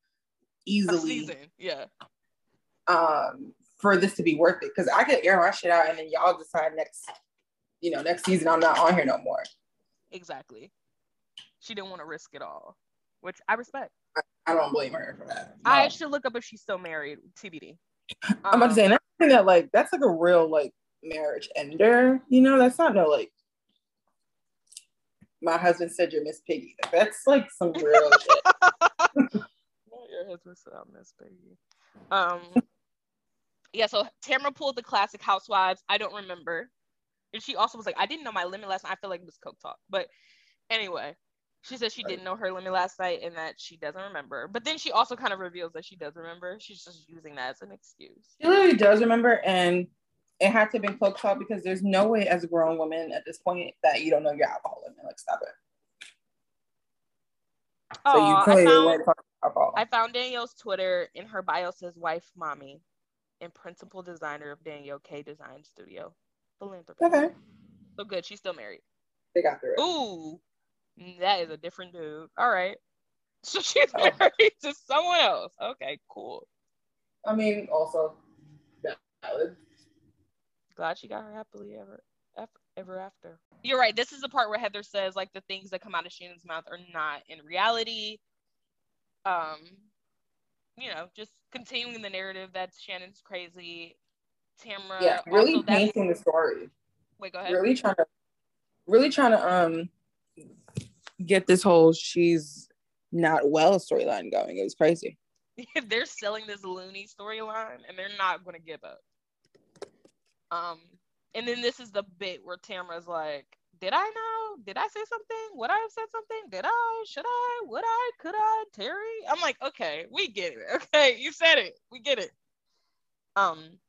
easily. Season, Yeah. Um, for this to be worth it. Cause I could air my shit out and then y'all decide next, you know, next season I'm not on here no more. Exactly. She didn't want to risk it all, which I respect. I, I don't blame her for that. No. I should look up if she's still married. TBD. I'm about to say um, that like that's like a real like marriage ender. You know, that's not no like my husband said you're Miss Piggy. That's like some real shit. your husband said I'm Miss Piggy. Um yeah, so Tamara pulled the classic housewives. I don't remember. And she also was like, I didn't know my limit last night. I feel like it was Coke Talk. But anyway, she said she didn't know her limit last night and that she doesn't remember. But then she also kind of reveals that she does remember. She's just using that as an excuse. She literally does remember, and it had to have been cloak talk because there's no way as a grown woman at this point that you don't know your alcohol limit. Like, stop it. Oh, so you I found, alcohol. I found Danielle's Twitter. In her bio says wife, mommy, and principal designer of Danielle K Design Studio. Philanthropist. Okay. So good. She's still married. They got through it. Ooh, that is a different dude. All right. So she's oh. married to someone else. Okay, cool. I mean, also valid. Glad she got her happily ever ever after. You're right. This is the part where Heather says like the things that come out of Shannon's mouth are not in reality. Um, you know, just continuing the narrative that Shannon's crazy. Tamara, yeah, really painting the story. Wait, go ahead. Really trying to, really trying to um get this whole she's not well storyline going. It was crazy. If they're selling this loony storyline and they're not going to give up. Um, and then this is the bit where Tamara's like, "Did I know? Did I say something? Would I have said something? Did I? Should I? Would I? Could I? Terry?" I'm like, "Okay, we get it. Okay, you said it. We get it." Um,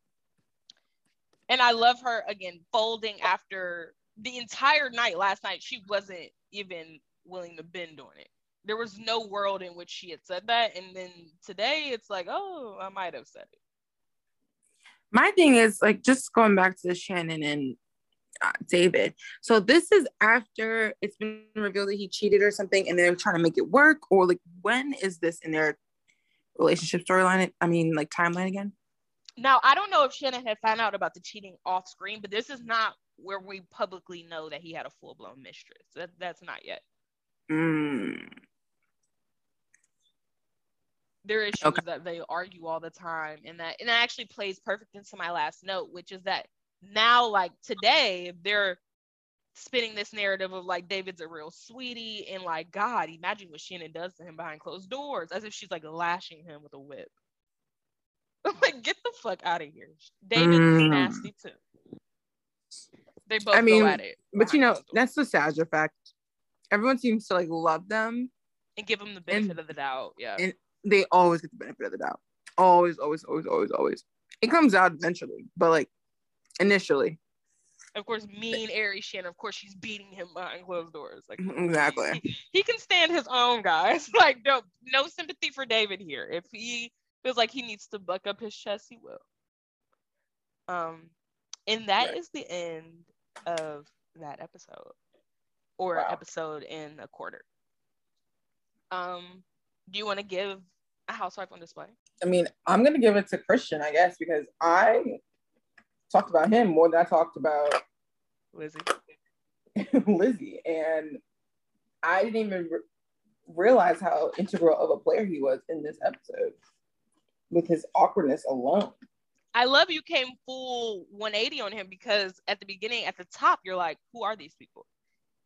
and I love her again folding after the entire night last night. She wasn't even willing to bend on it. There was no world in which she had said that. And then today it's like, oh, I might have said it. My thing is like just going back to Shannon and uh, David. So this is after it's been revealed that he cheated or something, and they're trying to make it work, or like when is this in their relationship storyline? I mean, like timeline again. Now I don't know if Shannon had found out about the cheating off screen, but this is not where we publicly know that he had a full blown mistress. That, that's not yet. Mm. There are issues okay. that they argue all the time, and that and that actually plays perfect into my last note, which is that now, like today, they're spinning this narrative of like David's a real sweetie and like God, imagine what Shannon does to him behind closed doors, as if she's like lashing him with a whip. like, get the fuck out of here. David's mm. nasty too. They both I mean, go at it. But you know, that's the sad effect. Everyone seems to like love them and give them the benefit and, of the doubt. Yeah. And they always get the benefit of the doubt. Always, always, always, always, always. It comes out eventually, but like initially. Of course, mean Aries Shannon. Of course, she's beating him behind closed doors. Like exactly. He, he can stand his own, guys. Like no, no sympathy for David here. If he feels like he needs to buck up his chest, he will. Um, and that right. is the end of that episode, or wow. episode in a quarter. Um, do you want to give a housewife on display? I mean, I'm gonna give it to Christian, I guess, because I talked about him more than I talked about Lizzie. Lizzie, and I didn't even re- realize how integral of a player he was in this episode with his awkwardness alone. I love you came full 180 on him because at the beginning, at the top, you're like, who are these people?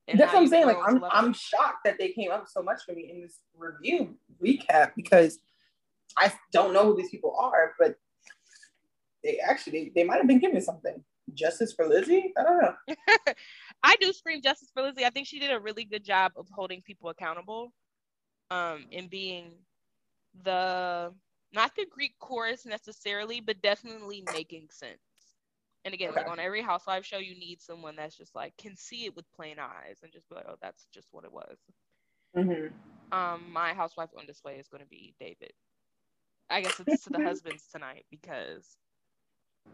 And That's what I'm saying. Like, I'm, I'm shocked that they came up so much for me in this review recap because I don't know who these people are, but they actually they, they might have been giving something. Justice for Lizzie? I don't know. I do scream justice for Lizzie. I think she did a really good job of holding people accountable, um, and being the not the Greek chorus necessarily, but definitely making sense. And again, okay. like on every housewife show, you need someone that's just like can see it with plain eyes and just be like, oh, that's just what it was. Mm-hmm. Um, my housewife on display is going to be David. I guess it's to the husbands tonight because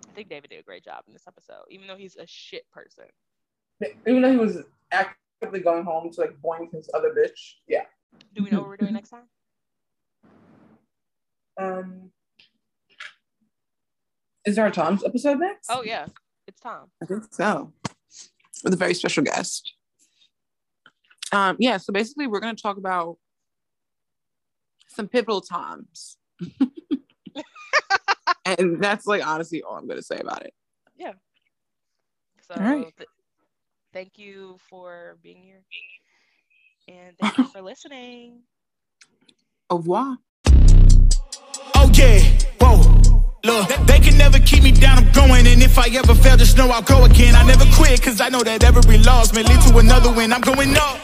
I think David did a great job in this episode, even though he's a shit person. Even though he was actively going home to like boing his other bitch. Yeah. Do we know what we're doing next time? Um, is there a Tom's episode next? Oh yeah, it's Tom. I think so. With a very special guest. Um, yeah, so basically we're gonna talk about some pivotal times. and that's like honestly all I'm gonna say about it. Yeah. So all right. Th- thank you for being here. And thank you for listening. Au revoir. Oh yeah, whoa. Look, they can never keep me down, I'm going. And if I ever fail, just know I'll go again. I never quit, cause I know that every loss may lead to another win. I'm going up.